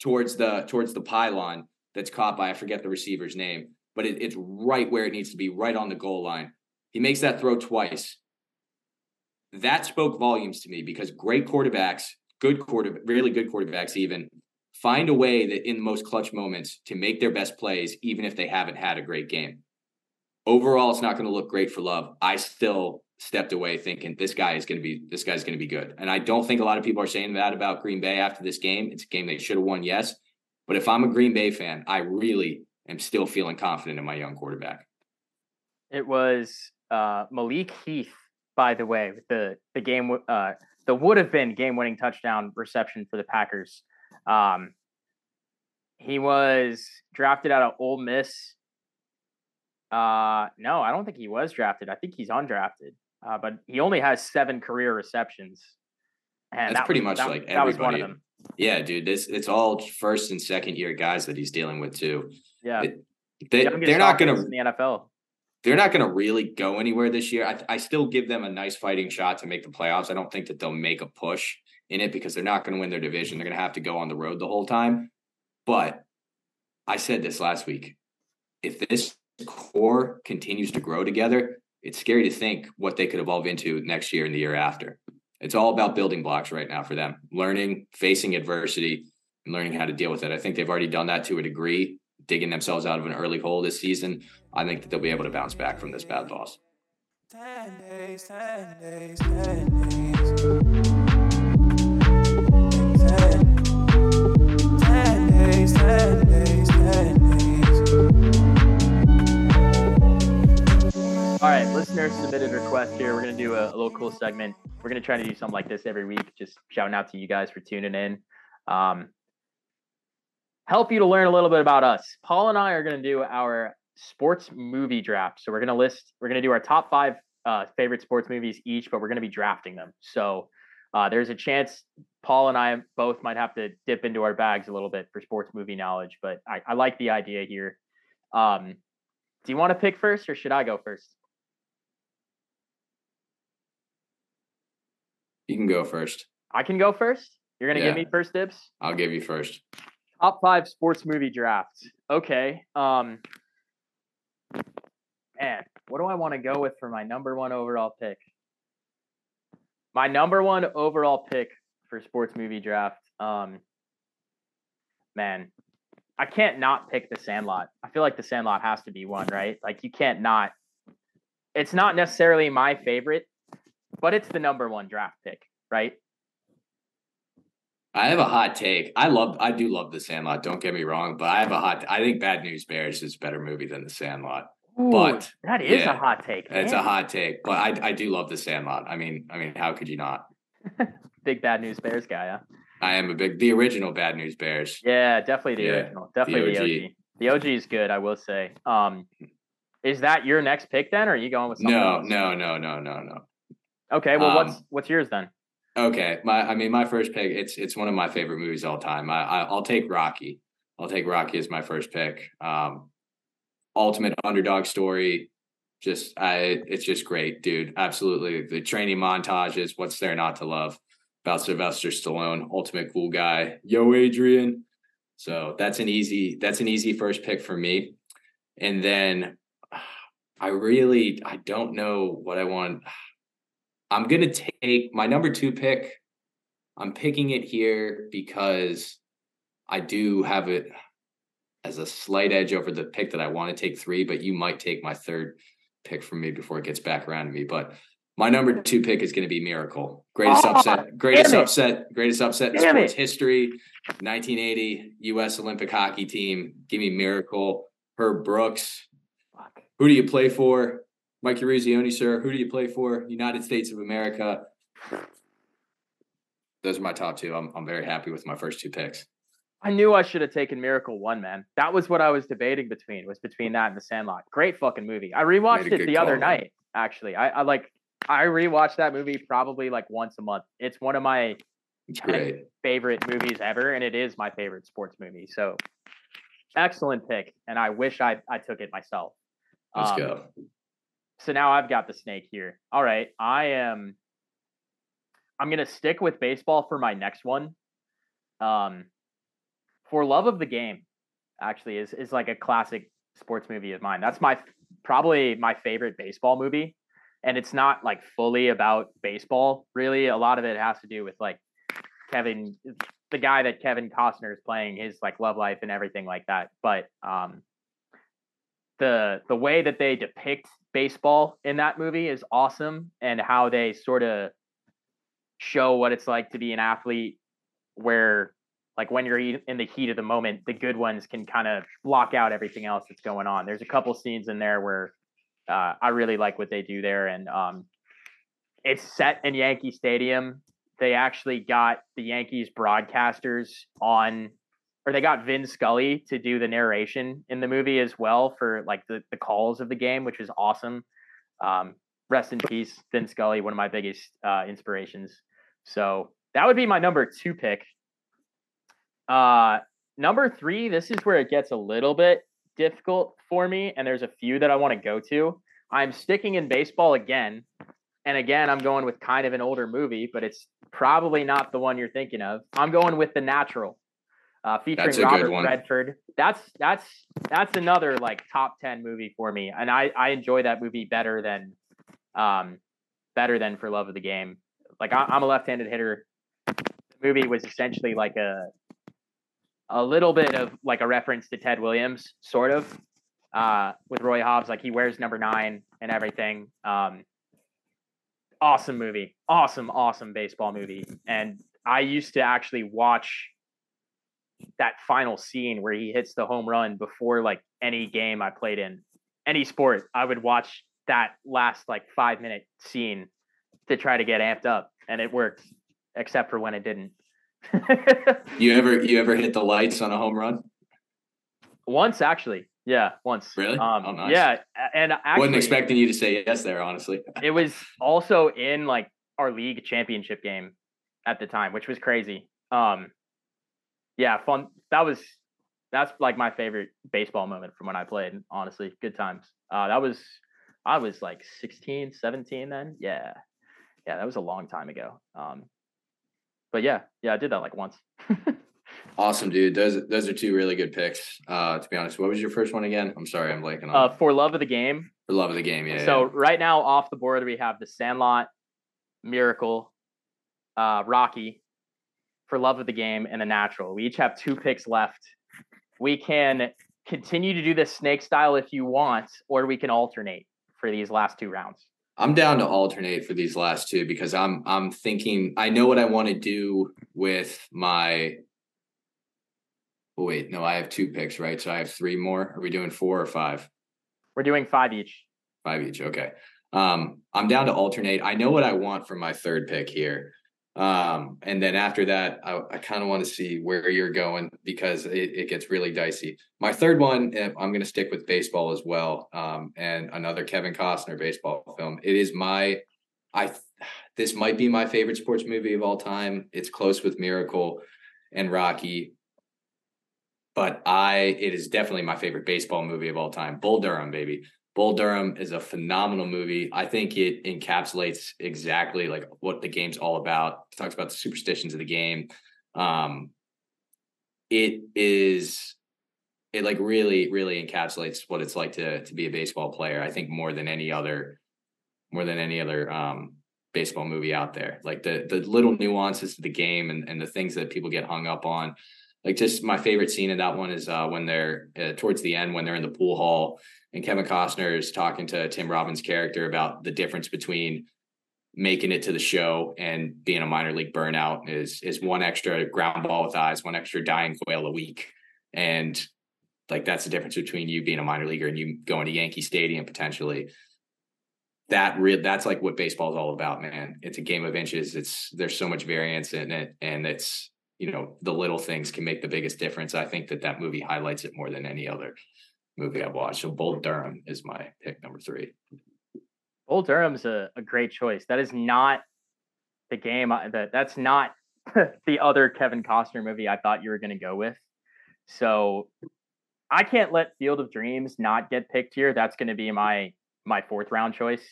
B: towards the towards the pylon that's caught by I forget the receiver's name, but it, it's right where it needs to be, right on the goal line. He makes that throw twice. That spoke volumes to me because great quarterbacks, good quarter, really good quarterbacks, even find a way that in the most clutch moments to make their best plays, even if they haven't had a great game. Overall, it's not going to look great for Love. I still stepped away thinking this guy is going to be this guy's going to be good. And I don't think a lot of people are saying that about Green Bay after this game. It's a game they should have won, yes. But if I'm a Green Bay fan, I really am still feeling confident in my young quarterback.
A: It was uh, Malik Heath, by the way, with the the game uh, the would have been game winning touchdown reception for the Packers. Um, he was drafted out of Ole Miss. Uh, no, I don't think he was drafted. I think he's undrafted. Uh, but he only has seven career receptions.
B: And That's that pretty was, much that, like that everybody. was one of them. Yeah, dude. This it's all first and second year guys that he's dealing with too.
A: Yeah,
B: it, they, they're not going to
A: the NFL.
B: They're not going to really go anywhere this year. I, I still give them a nice fighting shot to make the playoffs. I don't think that they'll make a push in it because they're not going to win their division. They're going to have to go on the road the whole time. But I said this last week. If this core continues to grow together, it's scary to think what they could evolve into next year and the year after. It's all about building blocks right now for them, learning, facing adversity, and learning how to deal with it. I think they've already done that to a degree, digging themselves out of an early hole this season. I think that they'll be able to bounce back from this bad loss. 10 days, 10 days, 10 days. 10 days, 10 days, 10 days.
A: All right, listeners submitted request here. We're gonna do a, a, little cool segment. We're gonna try to do something like this every week. Just shouting out to you guys for tuning in. Um, help you to learn a little bit about us. Paul and I are gonna do our sports movie draft. So we're gonna list. We're gonna do our top five uh, favorite sports movies each, but we're gonna be drafting them. So uh, there's a chance Paul and I both might have to dip into our bags a little bit for sports movie knowledge, but I, I like the idea here. Um, do you want to pick first, or should I go first?
B: You can go first.
A: I can go first. You're gonna yeah. give me first dibs.
B: I'll give you first.
A: Top five sports movie drafts. Okay. Um. Man, what do I want to go with for my number one overall pick? My number one overall pick for sports movie draft. Um. Man, I can't not pick The Sandlot. I feel like The Sandlot has to be one, right? Like you can't not. It's not necessarily my favorite, but it's the number one draft pick, right?
B: I have a hot take. I love, I do love The Sandlot. Don't get me wrong, but I have a hot. I think Bad News Bears is a better movie than The Sandlot. Ooh, but
A: that is yeah, a hot take.
B: Man. It's a hot take, but I, I do love The Sandlot. I mean, I mean, how could you not?
A: big Bad News Bears guy, huh?
B: I am a big, the original Bad News Bears.
A: Yeah, definitely the yeah, original. Definitely the OG. the OG. The OG is good, I will say. Um, is that your next pick then, or are you going with
B: no,
A: else?
B: no, no, no, no, no?
A: Okay, well, um, what's what's yours then?
B: Okay, my I mean my first pick. It's it's one of my favorite movies all time. I, I will take Rocky. I'll take Rocky as my first pick. Um, ultimate underdog story. Just I, it's just great, dude. Absolutely, the training montages. What's there not to love about Sylvester Stallone? Ultimate cool guy. Yo, Adrian. So that's an easy that's an easy first pick for me. And then I really I don't know what I want. I'm to take my number two pick. I'm picking it here because I do have it as a slight edge over the pick that I want to take three, but you might take my third pick from me before it gets back around to me. But my number mm-hmm. two pick is going to be Miracle. Greatest oh, upset, greatest upset, greatest upset in sports it. history. 1980 U.S. Olympic hockey team. Give me Miracle. Herb Brooks. Fuck. Who do you play for? Mike Eruzione, sir. Who do you play for? United States of America. Those are my top two. I'm I'm very happy with my first two picks.
A: I knew I should have taken Miracle One, man. That was what I was debating between. Was between that and The Sandlot. Great fucking movie. I rewatched it the call, other man. night. Actually, I, I like I rewatch that movie probably like once a month. It's one of my favorite movies ever, and it is my favorite sports movie. So excellent pick, and I wish I I took it myself.
B: Let's um, go.
A: So now I've got the snake here. All right, I am. I'm gonna stick with baseball for my next one. Um, for love of the game, actually is is like a classic sports movie of mine. That's my probably my favorite baseball movie and it's not like fully about baseball really a lot of it has to do with like kevin the guy that kevin costner is playing his like love life and everything like that but um the the way that they depict baseball in that movie is awesome and how they sort of show what it's like to be an athlete where like when you're in the heat of the moment the good ones can kind of block out everything else that's going on there's a couple scenes in there where uh, I really like what they do there, and um, it's set in Yankee Stadium. They actually got the Yankees broadcasters on, or they got Vin Scully to do the narration in the movie as well for like the the calls of the game, which is awesome. Um, rest in peace, Vin Scully, one of my biggest uh, inspirations. So that would be my number two pick. Uh, number three, this is where it gets a little bit difficult for me, and there's a few that I want to go to. I'm sticking in baseball again. And again, I'm going with kind of an older movie, but it's probably not the one you're thinking of. I'm going with The Natural, uh, featuring Robert Redford. That's that's that's another like top ten movie for me, and I I enjoy that movie better than um better than For Love of the Game. Like I, I'm a left-handed hitter. The movie was essentially like a a little bit of like a reference to Ted Williams, sort of, uh, with Roy Hobbs. Like he wears number nine and everything. Um, awesome movie, awesome, awesome baseball movie. And I used to actually watch that final scene where he hits the home run before like any game I played in, any sport. I would watch that last like five minute scene to try to get amped up, and it worked, except for when it didn't
B: you ever you ever hit the lights on a home run?
A: Once actually. Yeah, once.
B: Really?
A: Um, oh, nice. Yeah, and actually,
B: wasn't expecting you to say yes there. Honestly,
A: it was also in like our league championship game at the time, which was crazy. Um, yeah, fun. That was that's like my favorite baseball moment from when I played. Honestly, good times. Uh, that was I was like 16, 17 then. Yeah, yeah, that was a long time ago. Um, but yeah, yeah, I did that like once.
B: awesome, dude. Those those are two really good picks. Uh, to be honest, what was your first one again? I'm sorry, I'm blanking on.
A: Uh, for love of the game.
B: For love of the game, yeah.
A: So
B: yeah.
A: right now off the board we have the Sandlot, Miracle, uh, Rocky, for love of the game, and the Natural. We each have two picks left. We can continue to do this snake style if you want, or we can alternate for these last two rounds.
B: I'm down to alternate for these last two because I'm I'm thinking I know what I want to do with my oh, wait, no, I have two picks, right? So I have three more. Are we doing four or five?
A: We're doing five each.
B: Five each. Okay. Um, I'm down to alternate. I know what I want for my third pick here. Um, and then after that, I, I kind of want to see where you're going because it, it, gets really dicey. My third one, eh, I'm going to stick with baseball as well. Um, and another Kevin Costner baseball film. It is my, I, this might be my favorite sports movie of all time. It's close with Miracle and Rocky, but I, it is definitely my favorite baseball movie of all time. Bull Durham, baby. Bull Durham is a phenomenal movie. I think it encapsulates exactly like what the game's all about. It talks about the superstitions of the game. Um, it is it like really really encapsulates what it's like to to be a baseball player. I think more than any other more than any other um, baseball movie out there. Like the the little nuances to the game and and the things that people get hung up on. Like just my favorite scene in that one is uh, when they're uh, towards the end when they're in the pool hall and Kevin Costner is talking to Tim Robbins' character about the difference between making it to the show and being a minor league burnout is is one extra ground ball with eyes, one extra dying quail a week. And like that's the difference between you being a minor leaguer and you going to Yankee Stadium potentially. that real that's like what baseball is all about, man. It's a game of inches. It's there's so much variance in it, and it's you know the little things can make the biggest difference. I think that that movie highlights it more than any other movie I've watched. So Bull Durham is my pick number three.
A: Bull Durham's a, a great choice. That is not the game that that's not the other Kevin Costner movie I thought you were going to go with. So I can't let Field of Dreams not get picked here. That's going to be my my fourth round choice.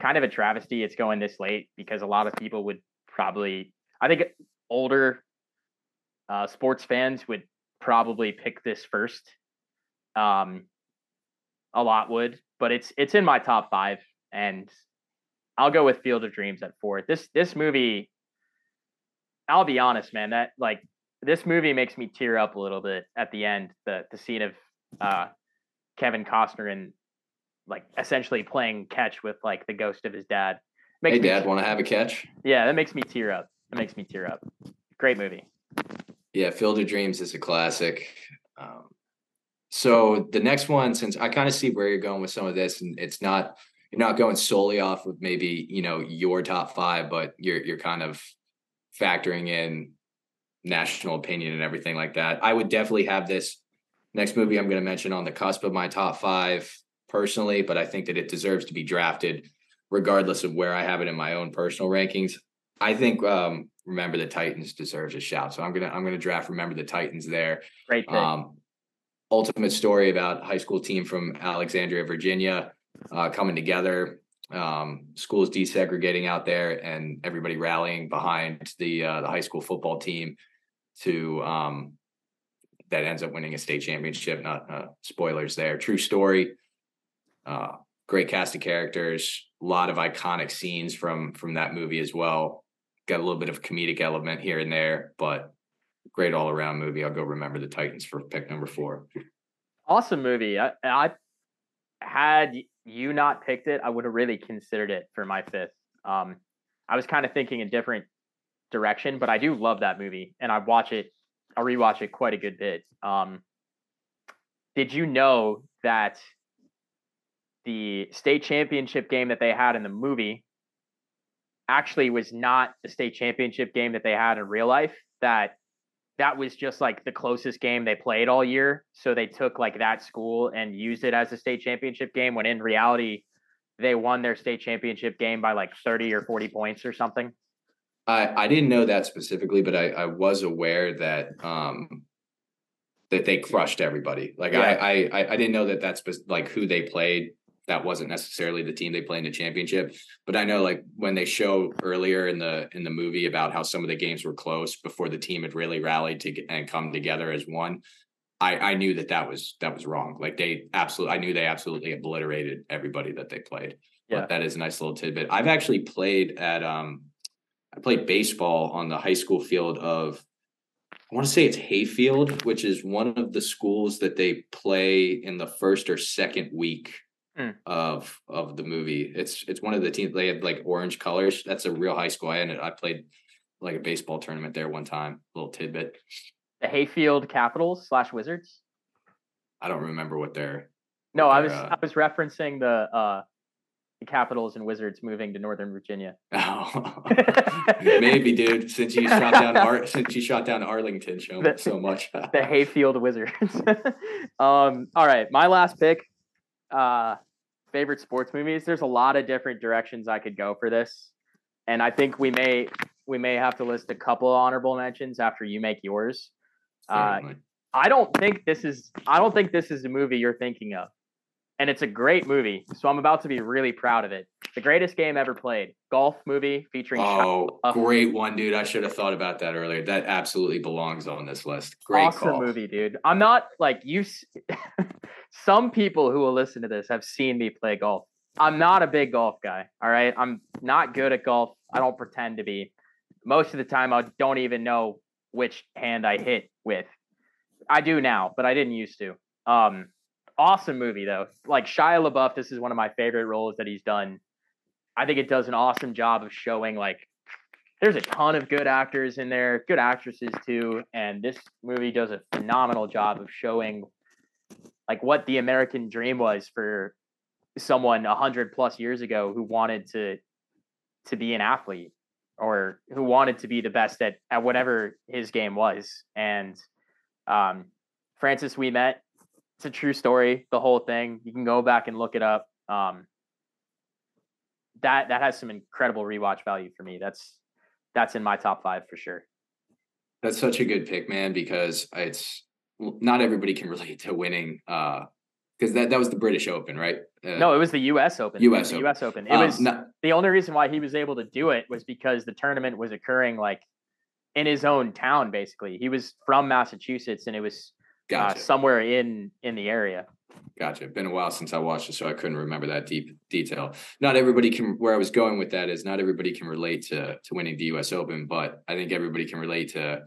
A: Kind of a travesty it's going this late because a lot of people would probably I think older uh, sports fans would probably pick this first. Um, a lot would, but it's it's in my top five, and I'll go with Field of Dreams at four. This this movie, I'll be honest, man, that like this movie makes me tear up a little bit at the end. The the scene of uh, Kevin Costner and like essentially playing catch with like the ghost of his dad.
B: Makes hey, dad, want to have a catch?
A: Yeah, that makes me tear up. That makes me tear up. Great movie.
B: Yeah, Field of Dreams is a classic. Um, so the next one, since I kind of see where you're going with some of this, and it's not you're not going solely off of maybe you know your top five, but you're you're kind of factoring in national opinion and everything like that. I would definitely have this next movie I'm going to mention on the cusp of my top five personally, but I think that it deserves to be drafted regardless of where I have it in my own personal rankings. I think um, Remember the Titans deserves a shout, so I'm gonna I'm gonna draft Remember the Titans there.
A: Great pick. Um,
B: ultimate story about high school team from Alexandria, Virginia, uh, coming together. Um, schools desegregating out there, and everybody rallying behind the uh, the high school football team to um, that ends up winning a state championship. Not uh, spoilers there. True story. Uh, great cast of characters. A lot of iconic scenes from from that movie as well. Got a little bit of comedic element here and there, but great all around movie. I'll go remember the Titans for pick number four.
A: Awesome movie. I, I had you not picked it, I would have really considered it for my fifth. Um, I was kind of thinking a different direction, but I do love that movie, and I watch it. I rewatch it quite a good bit. Um, did you know that the state championship game that they had in the movie actually was not the state championship game that they had in real life? That that was just like the closest game they played all year. So they took like that school and used it as a state championship game when in reality they won their state championship game by like 30 or 40 points or something.
B: I, I didn't know that specifically, but I, I was aware that um that they crushed everybody. Like yeah. I, I I didn't know that that's like who they played. That wasn't necessarily the team they played in the championship, but I know like when they show earlier in the in the movie about how some of the games were close before the team had really rallied to get, and come together as one. I, I knew that that was that was wrong. Like they absolutely, I knew they absolutely obliterated everybody that they played. Yeah, but that is a nice little tidbit. I've actually played at um I played baseball on the high school field of I want to say it's Hayfield, which is one of the schools that they play in the first or second week mm. of of the movie. It's it's one of the teams they have like orange colors. That's a real high school. I ended I played like a baseball tournament there one time. A little tidbit.
A: The Hayfield Capitals slash Wizards.
B: I don't remember what they're.
A: No,
B: what
A: I was uh, I was referencing the uh the Capitals and Wizards moving to Northern Virginia.
B: Oh, maybe, dude. Since you shot down Ar- since you shot down Arlington so, the, so much,
A: the Hayfield Wizards. um, all right, my last pick. Uh, favorite sports movies. There's a lot of different directions I could go for this, and I think we may we may have to list a couple honorable mentions after you make yours. Uh, I don't think this is I don't think this is the movie you're thinking of and it's a great movie. So I'm about to be really proud of it. The greatest game ever played, golf movie featuring.
B: Oh, great one, dude! I should have thought about that earlier. That absolutely belongs on this list. Great
A: awesome
B: call.
A: movie, dude. I'm not like you. Some people who will listen to this have seen me play golf. I'm not a big golf guy. All right, I'm not good at golf. I don't pretend to be. Most of the time, I don't even know which hand I hit with. I do now, but I didn't used to. Um, awesome movie though. Like Shia LaBeouf, this is one of my favorite roles that he's done. I think it does an awesome job of showing like there's a ton of good actors in there, good actresses too, and this movie does a phenomenal job of showing like what the American dream was for someone a hundred plus years ago who wanted to to be an athlete or who wanted to be the best at at whatever his game was. And um, Francis Ouimet, it's a true story. The whole thing. You can go back and look it up. Um, that that has some incredible rewatch value for me. That's that's in my top five for sure.
B: That's such a good pick, man, because it's not everybody can relate to winning uh because that, that was the British Open, right?
A: Uh, no, it was the U.S. Open.
B: U.S.
A: Open.
B: U.S.
A: Open. It um, was not, the only reason why he was able to do it was because the tournament was occurring like in his own town. Basically, he was from Massachusetts, and it was gotcha. uh, somewhere in in the area.
B: Gotcha. Been a while since I watched it, so I couldn't remember that deep detail. Not everybody can. Where I was going with that is not everybody can relate to to winning the U.S. Open, but I think everybody can relate to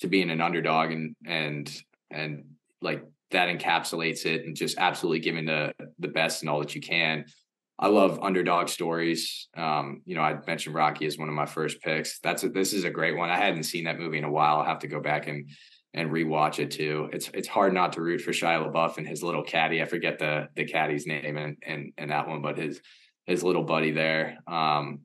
B: to being an underdog and and and like that encapsulates it and just absolutely giving the the best and all that you can. I love underdog stories. Um, you know, I mentioned Rocky as one of my first picks. That's a, this is a great one. I hadn't seen that movie in a while. I'll have to go back and and rewatch it too. It's it's hard not to root for Shia LaBeouf and his little caddy. I forget the the caddy's name and and and that one, but his his little buddy there. Um,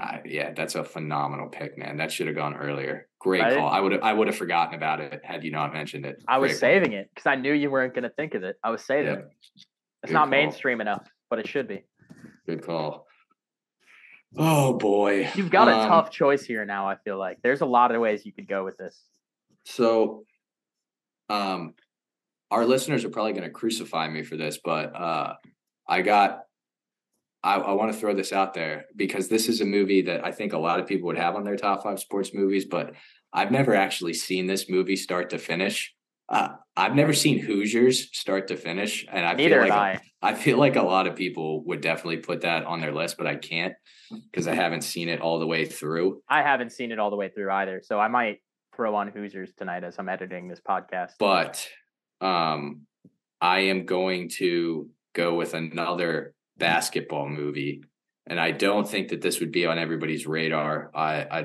B: uh, yeah, that's a phenomenal pick, man. That should have gone earlier. Great call. I would have I would have forgotten about it had you not mentioned it.
A: I was saving it because I knew you weren't going to think of it. I was saving it. It's Good not call. mainstream enough, but it should be.
B: Good call. Oh boy.
A: You've got um, a tough choice here now, I feel like. There's a lot of ways you could go with this.
B: So um our listeners are probably going to crucify me for this, but uh I got I, I want to throw this out there because this is a movie that I think a lot of people would have on their top five sports movies, but I've never actually seen this movie start to finish. Uh, I've never seen Hoosiers start to finish, and I
A: Neither
B: feel like
A: I.
B: I feel like a lot of people would definitely put that on their list, but I can't because I haven't seen it all the way through.
A: I haven't seen it all the way through either, so I might throw on Hoosiers tonight as I'm editing this podcast.
B: But um, I am going to go with another basketball movie, and I don't think that this would be on everybody's radar. I, I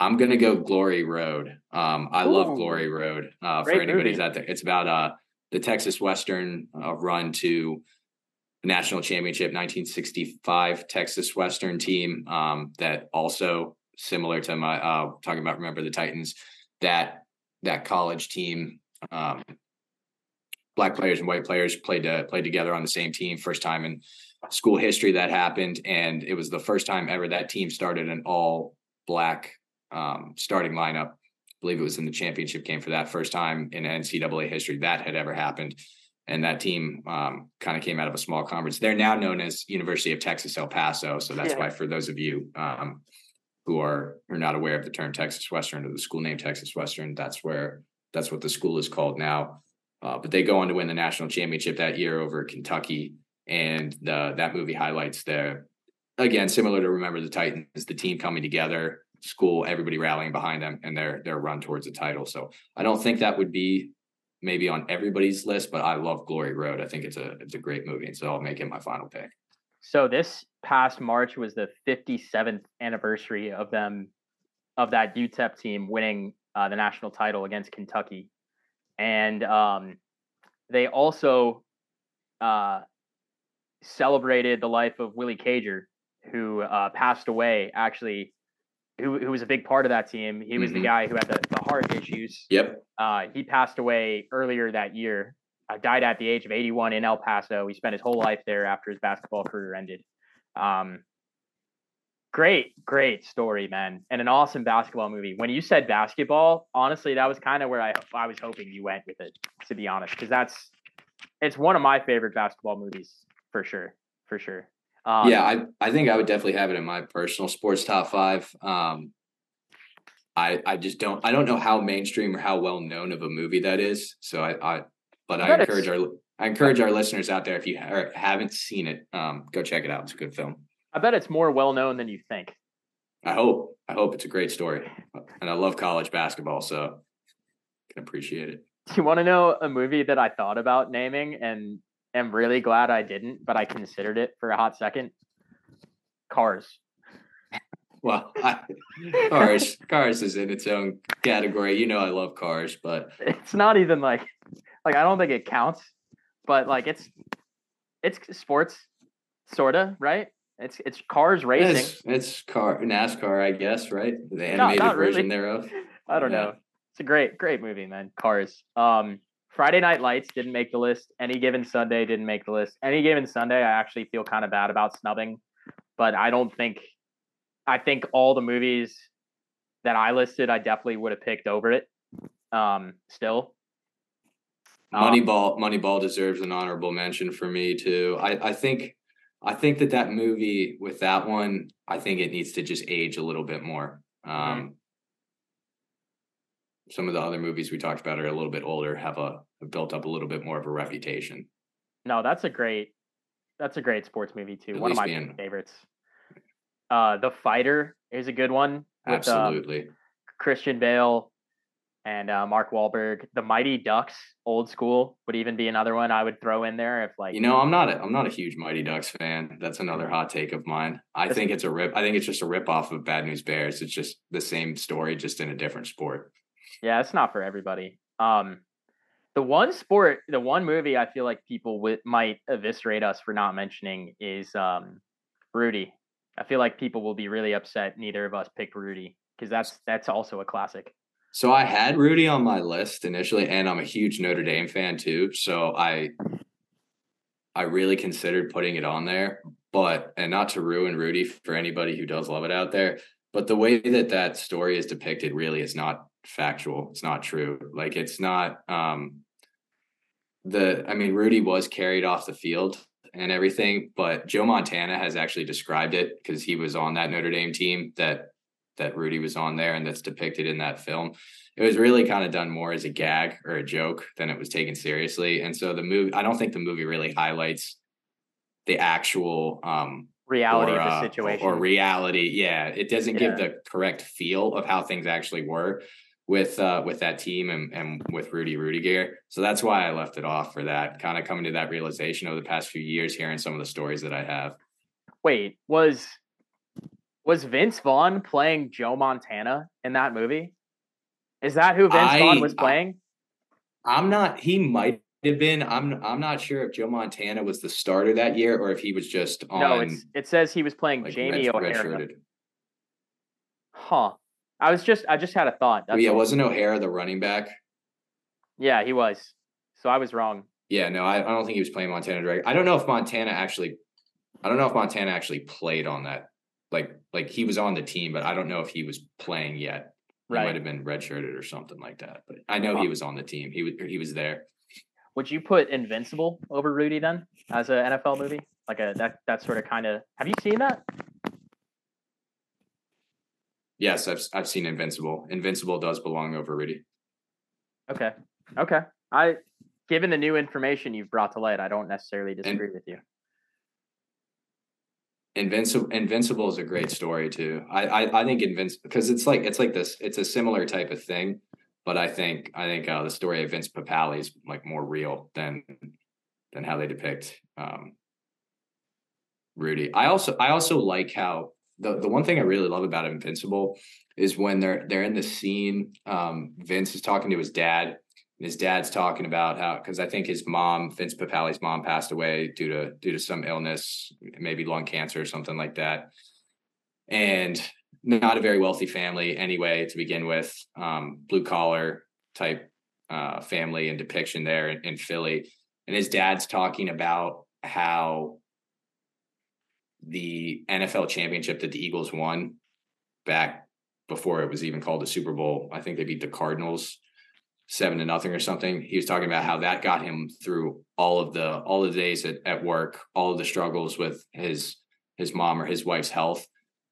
B: I'm gonna go Glory Road. Um, I Ooh. love Glory Road. Uh, for anybody's out there, it's about uh the Texas Western uh, run to the national championship 1965 Texas Western team um, that also similar to my uh, talking about remember the Titans that that college team um, black players and white players played uh, played together on the same team. First time in school history that happened, and it was the first time ever that team started an all black um, starting lineup. I believe it was in the championship game for that first time in NCAA history that had ever happened. And that team um, kind of came out of a small conference. They're now known as University of Texas El Paso. So that's yeah. why, for those of you um, who are are not aware of the term Texas Western or the school name Texas Western, that's where that's what the school is called now. Uh, but they go on to win the national championship that year over Kentucky, and the, that movie highlights the again similar to Remember the Titans, the team coming together, school, everybody rallying behind them, and their their run towards the title. So I don't think that would be maybe on everybody's list, but I love Glory Road. I think it's a it's a great movie, and so I'll make it my final pick.
A: So this past March was the 57th anniversary of them of that UTEP team winning uh, the national title against Kentucky and um, they also uh, celebrated the life of Willie Cager, who uh, passed away. Actually, who who was a big part of that team. He was mm-hmm. the guy who had the, the heart issues.
B: Yep.
A: Uh, he passed away earlier that year. Uh, died at the age of 81 in El Paso. He spent his whole life there after his basketball career ended. Um, great, great story, man, and an awesome basketball movie. When you said basketball, honestly, that was kind of where I I was hoping you went with it. To be honest, because that's it's one of my favorite basketball movies for sure, for sure.
B: Um, yeah, I I think I would definitely have it in my personal sports top five. Um, I I just don't I don't know how mainstream or how well known of a movie that is. So I I but I, encourage our I encourage our listeners out there if you ha- haven't seen it, um, go check it out. It's a good film.
A: I bet it's more well known than you think.
B: I hope. I hope it's a great story. And I love college basketball, so I can appreciate it.
A: Do you want to know a movie that I thought about naming and am really glad I didn't, but I considered it for a hot second? Cars.
B: Well, I, cars, cars is in its own category. You know, I love cars, but
A: it's not even like, like I don't think it counts. But like, it's it's sports, sorta, right? It's it's cars racing.
B: It's, it's car NASCAR, I guess, right? The animated no, version really. thereof.
A: I don't yeah. know. It's a great, great movie, man. Cars. Um, Friday Night Lights didn't make the list. Any given Sunday didn't make the list. Any given Sunday, I actually feel kind of bad about snubbing, but I don't think. I think all the movies that I listed, I definitely would have picked over it. Um, still.
B: Moneyball, um, Moneyball deserves an honorable mention for me too. I, I think, I think that that movie with that one, I think it needs to just age a little bit more. Um, some of the other movies we talked about are a little bit older, have a have built up a little bit more of a reputation.
A: No, that's a great that's a great sports movie too. At one of my being... favorites. Uh, The Fighter is a good one.
B: With, um, Absolutely.
A: Christian Bale and uh, Mark Wahlberg. The Mighty Ducks, old school, would even be another one I would throw in there if like
B: you know I'm not a I'm not a huge Mighty Ducks fan. That's another hot take of mine. I think it's a rip. I think it's just a rip off of Bad News Bears. It's just the same story, just in a different sport.
A: Yeah, it's not for everybody. Um, the one sport, the one movie I feel like people w- might eviscerate us for not mentioning is um, Rudy. I feel like people will be really upset neither of us picked Rudy because that's that's also a classic.
B: So I had Rudy on my list initially, and I'm a huge Notre Dame fan too. So I I really considered putting it on there, but and not to ruin Rudy for anybody who does love it out there, but the way that that story is depicted really is not factual. It's not true. Like it's not um the I mean Rudy was carried off the field and everything, but Joe Montana has actually described it because he was on that Notre Dame team that that Rudy was on there and that's depicted in that film. It was really kind of done more as a gag or a joke than it was taken seriously. And so the movie I don't think the movie really highlights the actual um
A: reality or, of the uh, situation
B: or, or, reality. Yeah, it doesn't yeah. give the correct feel of how things actually were with uh, with that team and, and with Rudy Ruettiger. So that's why I left it off for that. Kind of coming to that realization over the past few years, hearing some of the stories that I have.
A: Wait, was was Vince Vaughn playing Joe Montana in that movie? Is that who Vince I, Vaughn was playing?
B: I, I'm not. He might have been. I'm. I'm not sure if Joe Montana was the starter that year or if he was just on. No,
A: it says he was playing like Jamie red, O'Hara. Huh. I was just I just had a thought.
B: That's yeah, wasn't O'Hara the running back?
A: Yeah, he was. So I was wrong.
B: Yeah, no, I, I don't think he was playing Montana Drake. I don't know if Montana actually I don't know if Montana actually played on that. Like like he was on the team, but I don't know if he was playing yet. Right. He might have been redshirted or something like that. But I know he was on the team. He was he was there.
A: Would you put Invincible over Rudy then as an NFL movie? Like a that that sort of kind of have you seen that?
B: Yes, I've I've seen Invincible. Invincible does belong over Rudy.
A: Okay. Okay. I given the new information you've brought to light, I don't necessarily disagree and, with you.
B: Invincible Invincible is a great story too. I I, I think Invincible because it's like it's like this. It's a similar type of thing, but I think I think uh, the story of Vince Papale is like more real than than how they depict um, Rudy. I also I also like how the the one thing I really love about Invincible is when they're they're in the scene. Um, Vince is talking to his dad, and his dad's talking about how because I think his mom, Vince Papale's mom, passed away due to due to some illness, maybe lung cancer or something like that, and not a very wealthy family anyway to begin with, um, blue collar type uh, family and depiction there in, in Philly, and his dad's talking about how the NFL championship that the Eagles won back before it was even called the Super Bowl. I think they beat the Cardinals seven to nothing or something. He was talking about how that got him through all of the all of the days at, at work, all of the struggles with his his mom or his wife's health.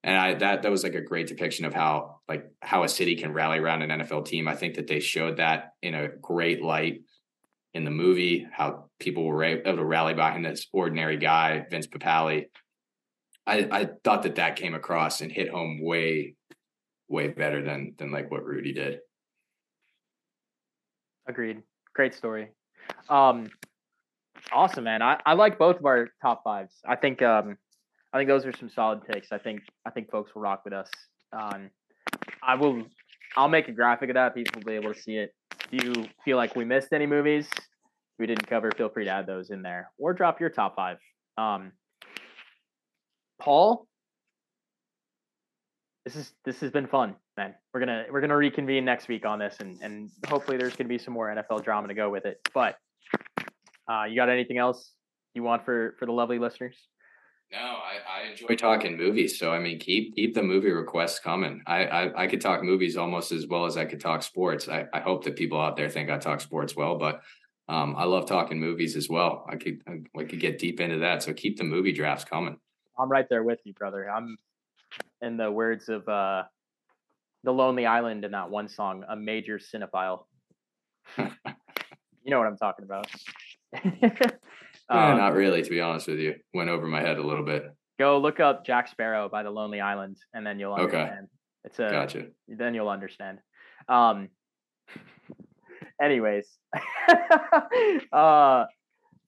B: And I that that was like a great depiction of how like how a city can rally around an NFL team. I think that they showed that in a great light in the movie, how people were able to rally behind this ordinary guy, Vince Papale. I, I thought that that came across and hit home way, way better than than like what Rudy did.
A: Agreed. Great story. Um, awesome, man. I, I like both of our top fives. I think um, I think those are some solid picks. I think I think folks will rock with us. Um, I will. I'll make a graphic of that. People will be able to see it. If you feel like we missed any movies, we didn't cover, feel free to add those in there or drop your top five. Um, Paul, this is this has been fun, man. We're gonna we're gonna reconvene next week on this, and and hopefully there's gonna be some more NFL drama to go with it. But uh, you got anything else you want for for the lovely listeners?
B: No, I, I enjoy talking movies. So I mean, keep keep the movie requests coming. I, I I could talk movies almost as well as I could talk sports. I, I hope that people out there think I talk sports well, but um, I love talking movies as well. I could I could get deep into that. So keep the movie drafts coming.
A: I'm right there with you, brother. I'm in the words of uh, the Lonely Island in that one song, a major cinephile. you know what I'm talking about.
B: um, not really, to be honest with you. Went over my head a little bit.
A: Go look up Jack Sparrow by the Lonely Island, and then you'll understand. Okay. It's a
B: gotcha.
A: Then you'll understand. Um. Anyways, uh,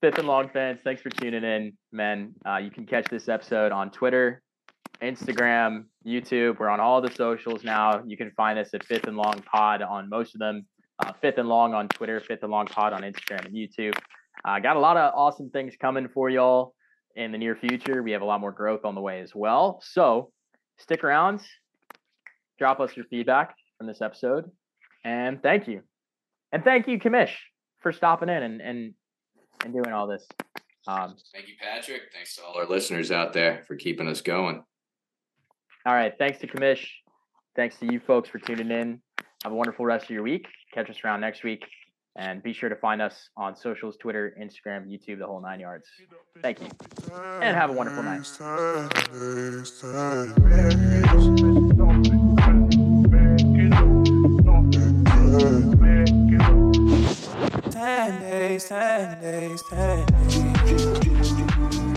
A: Fifth and Long fans, thanks for tuning in, men. Uh, you can catch this episode on Twitter, Instagram, YouTube. We're on all the socials now. You can find us at Fifth and Long Pod on most of them. Uh, Fifth and Long on Twitter, Fifth and Long Pod on Instagram and YouTube. Uh, got a lot of awesome things coming for y'all in the near future. We have a lot more growth on the way as well. So stick around, drop us your feedback from this episode, and thank you. And thank you, Kamish, for stopping in and and, and doing all this.
B: Um, thank you, Patrick. Thanks to all our listeners out there for keeping us going.
A: All right. Thanks to Kamish. Thanks to you folks for tuning in. Have a wonderful rest of your week. Catch us around next week. And be sure to find us on socials Twitter, Instagram, YouTube, the whole nine yards. Thank you. And have a wonderful night. Ten days, ten days, ten days.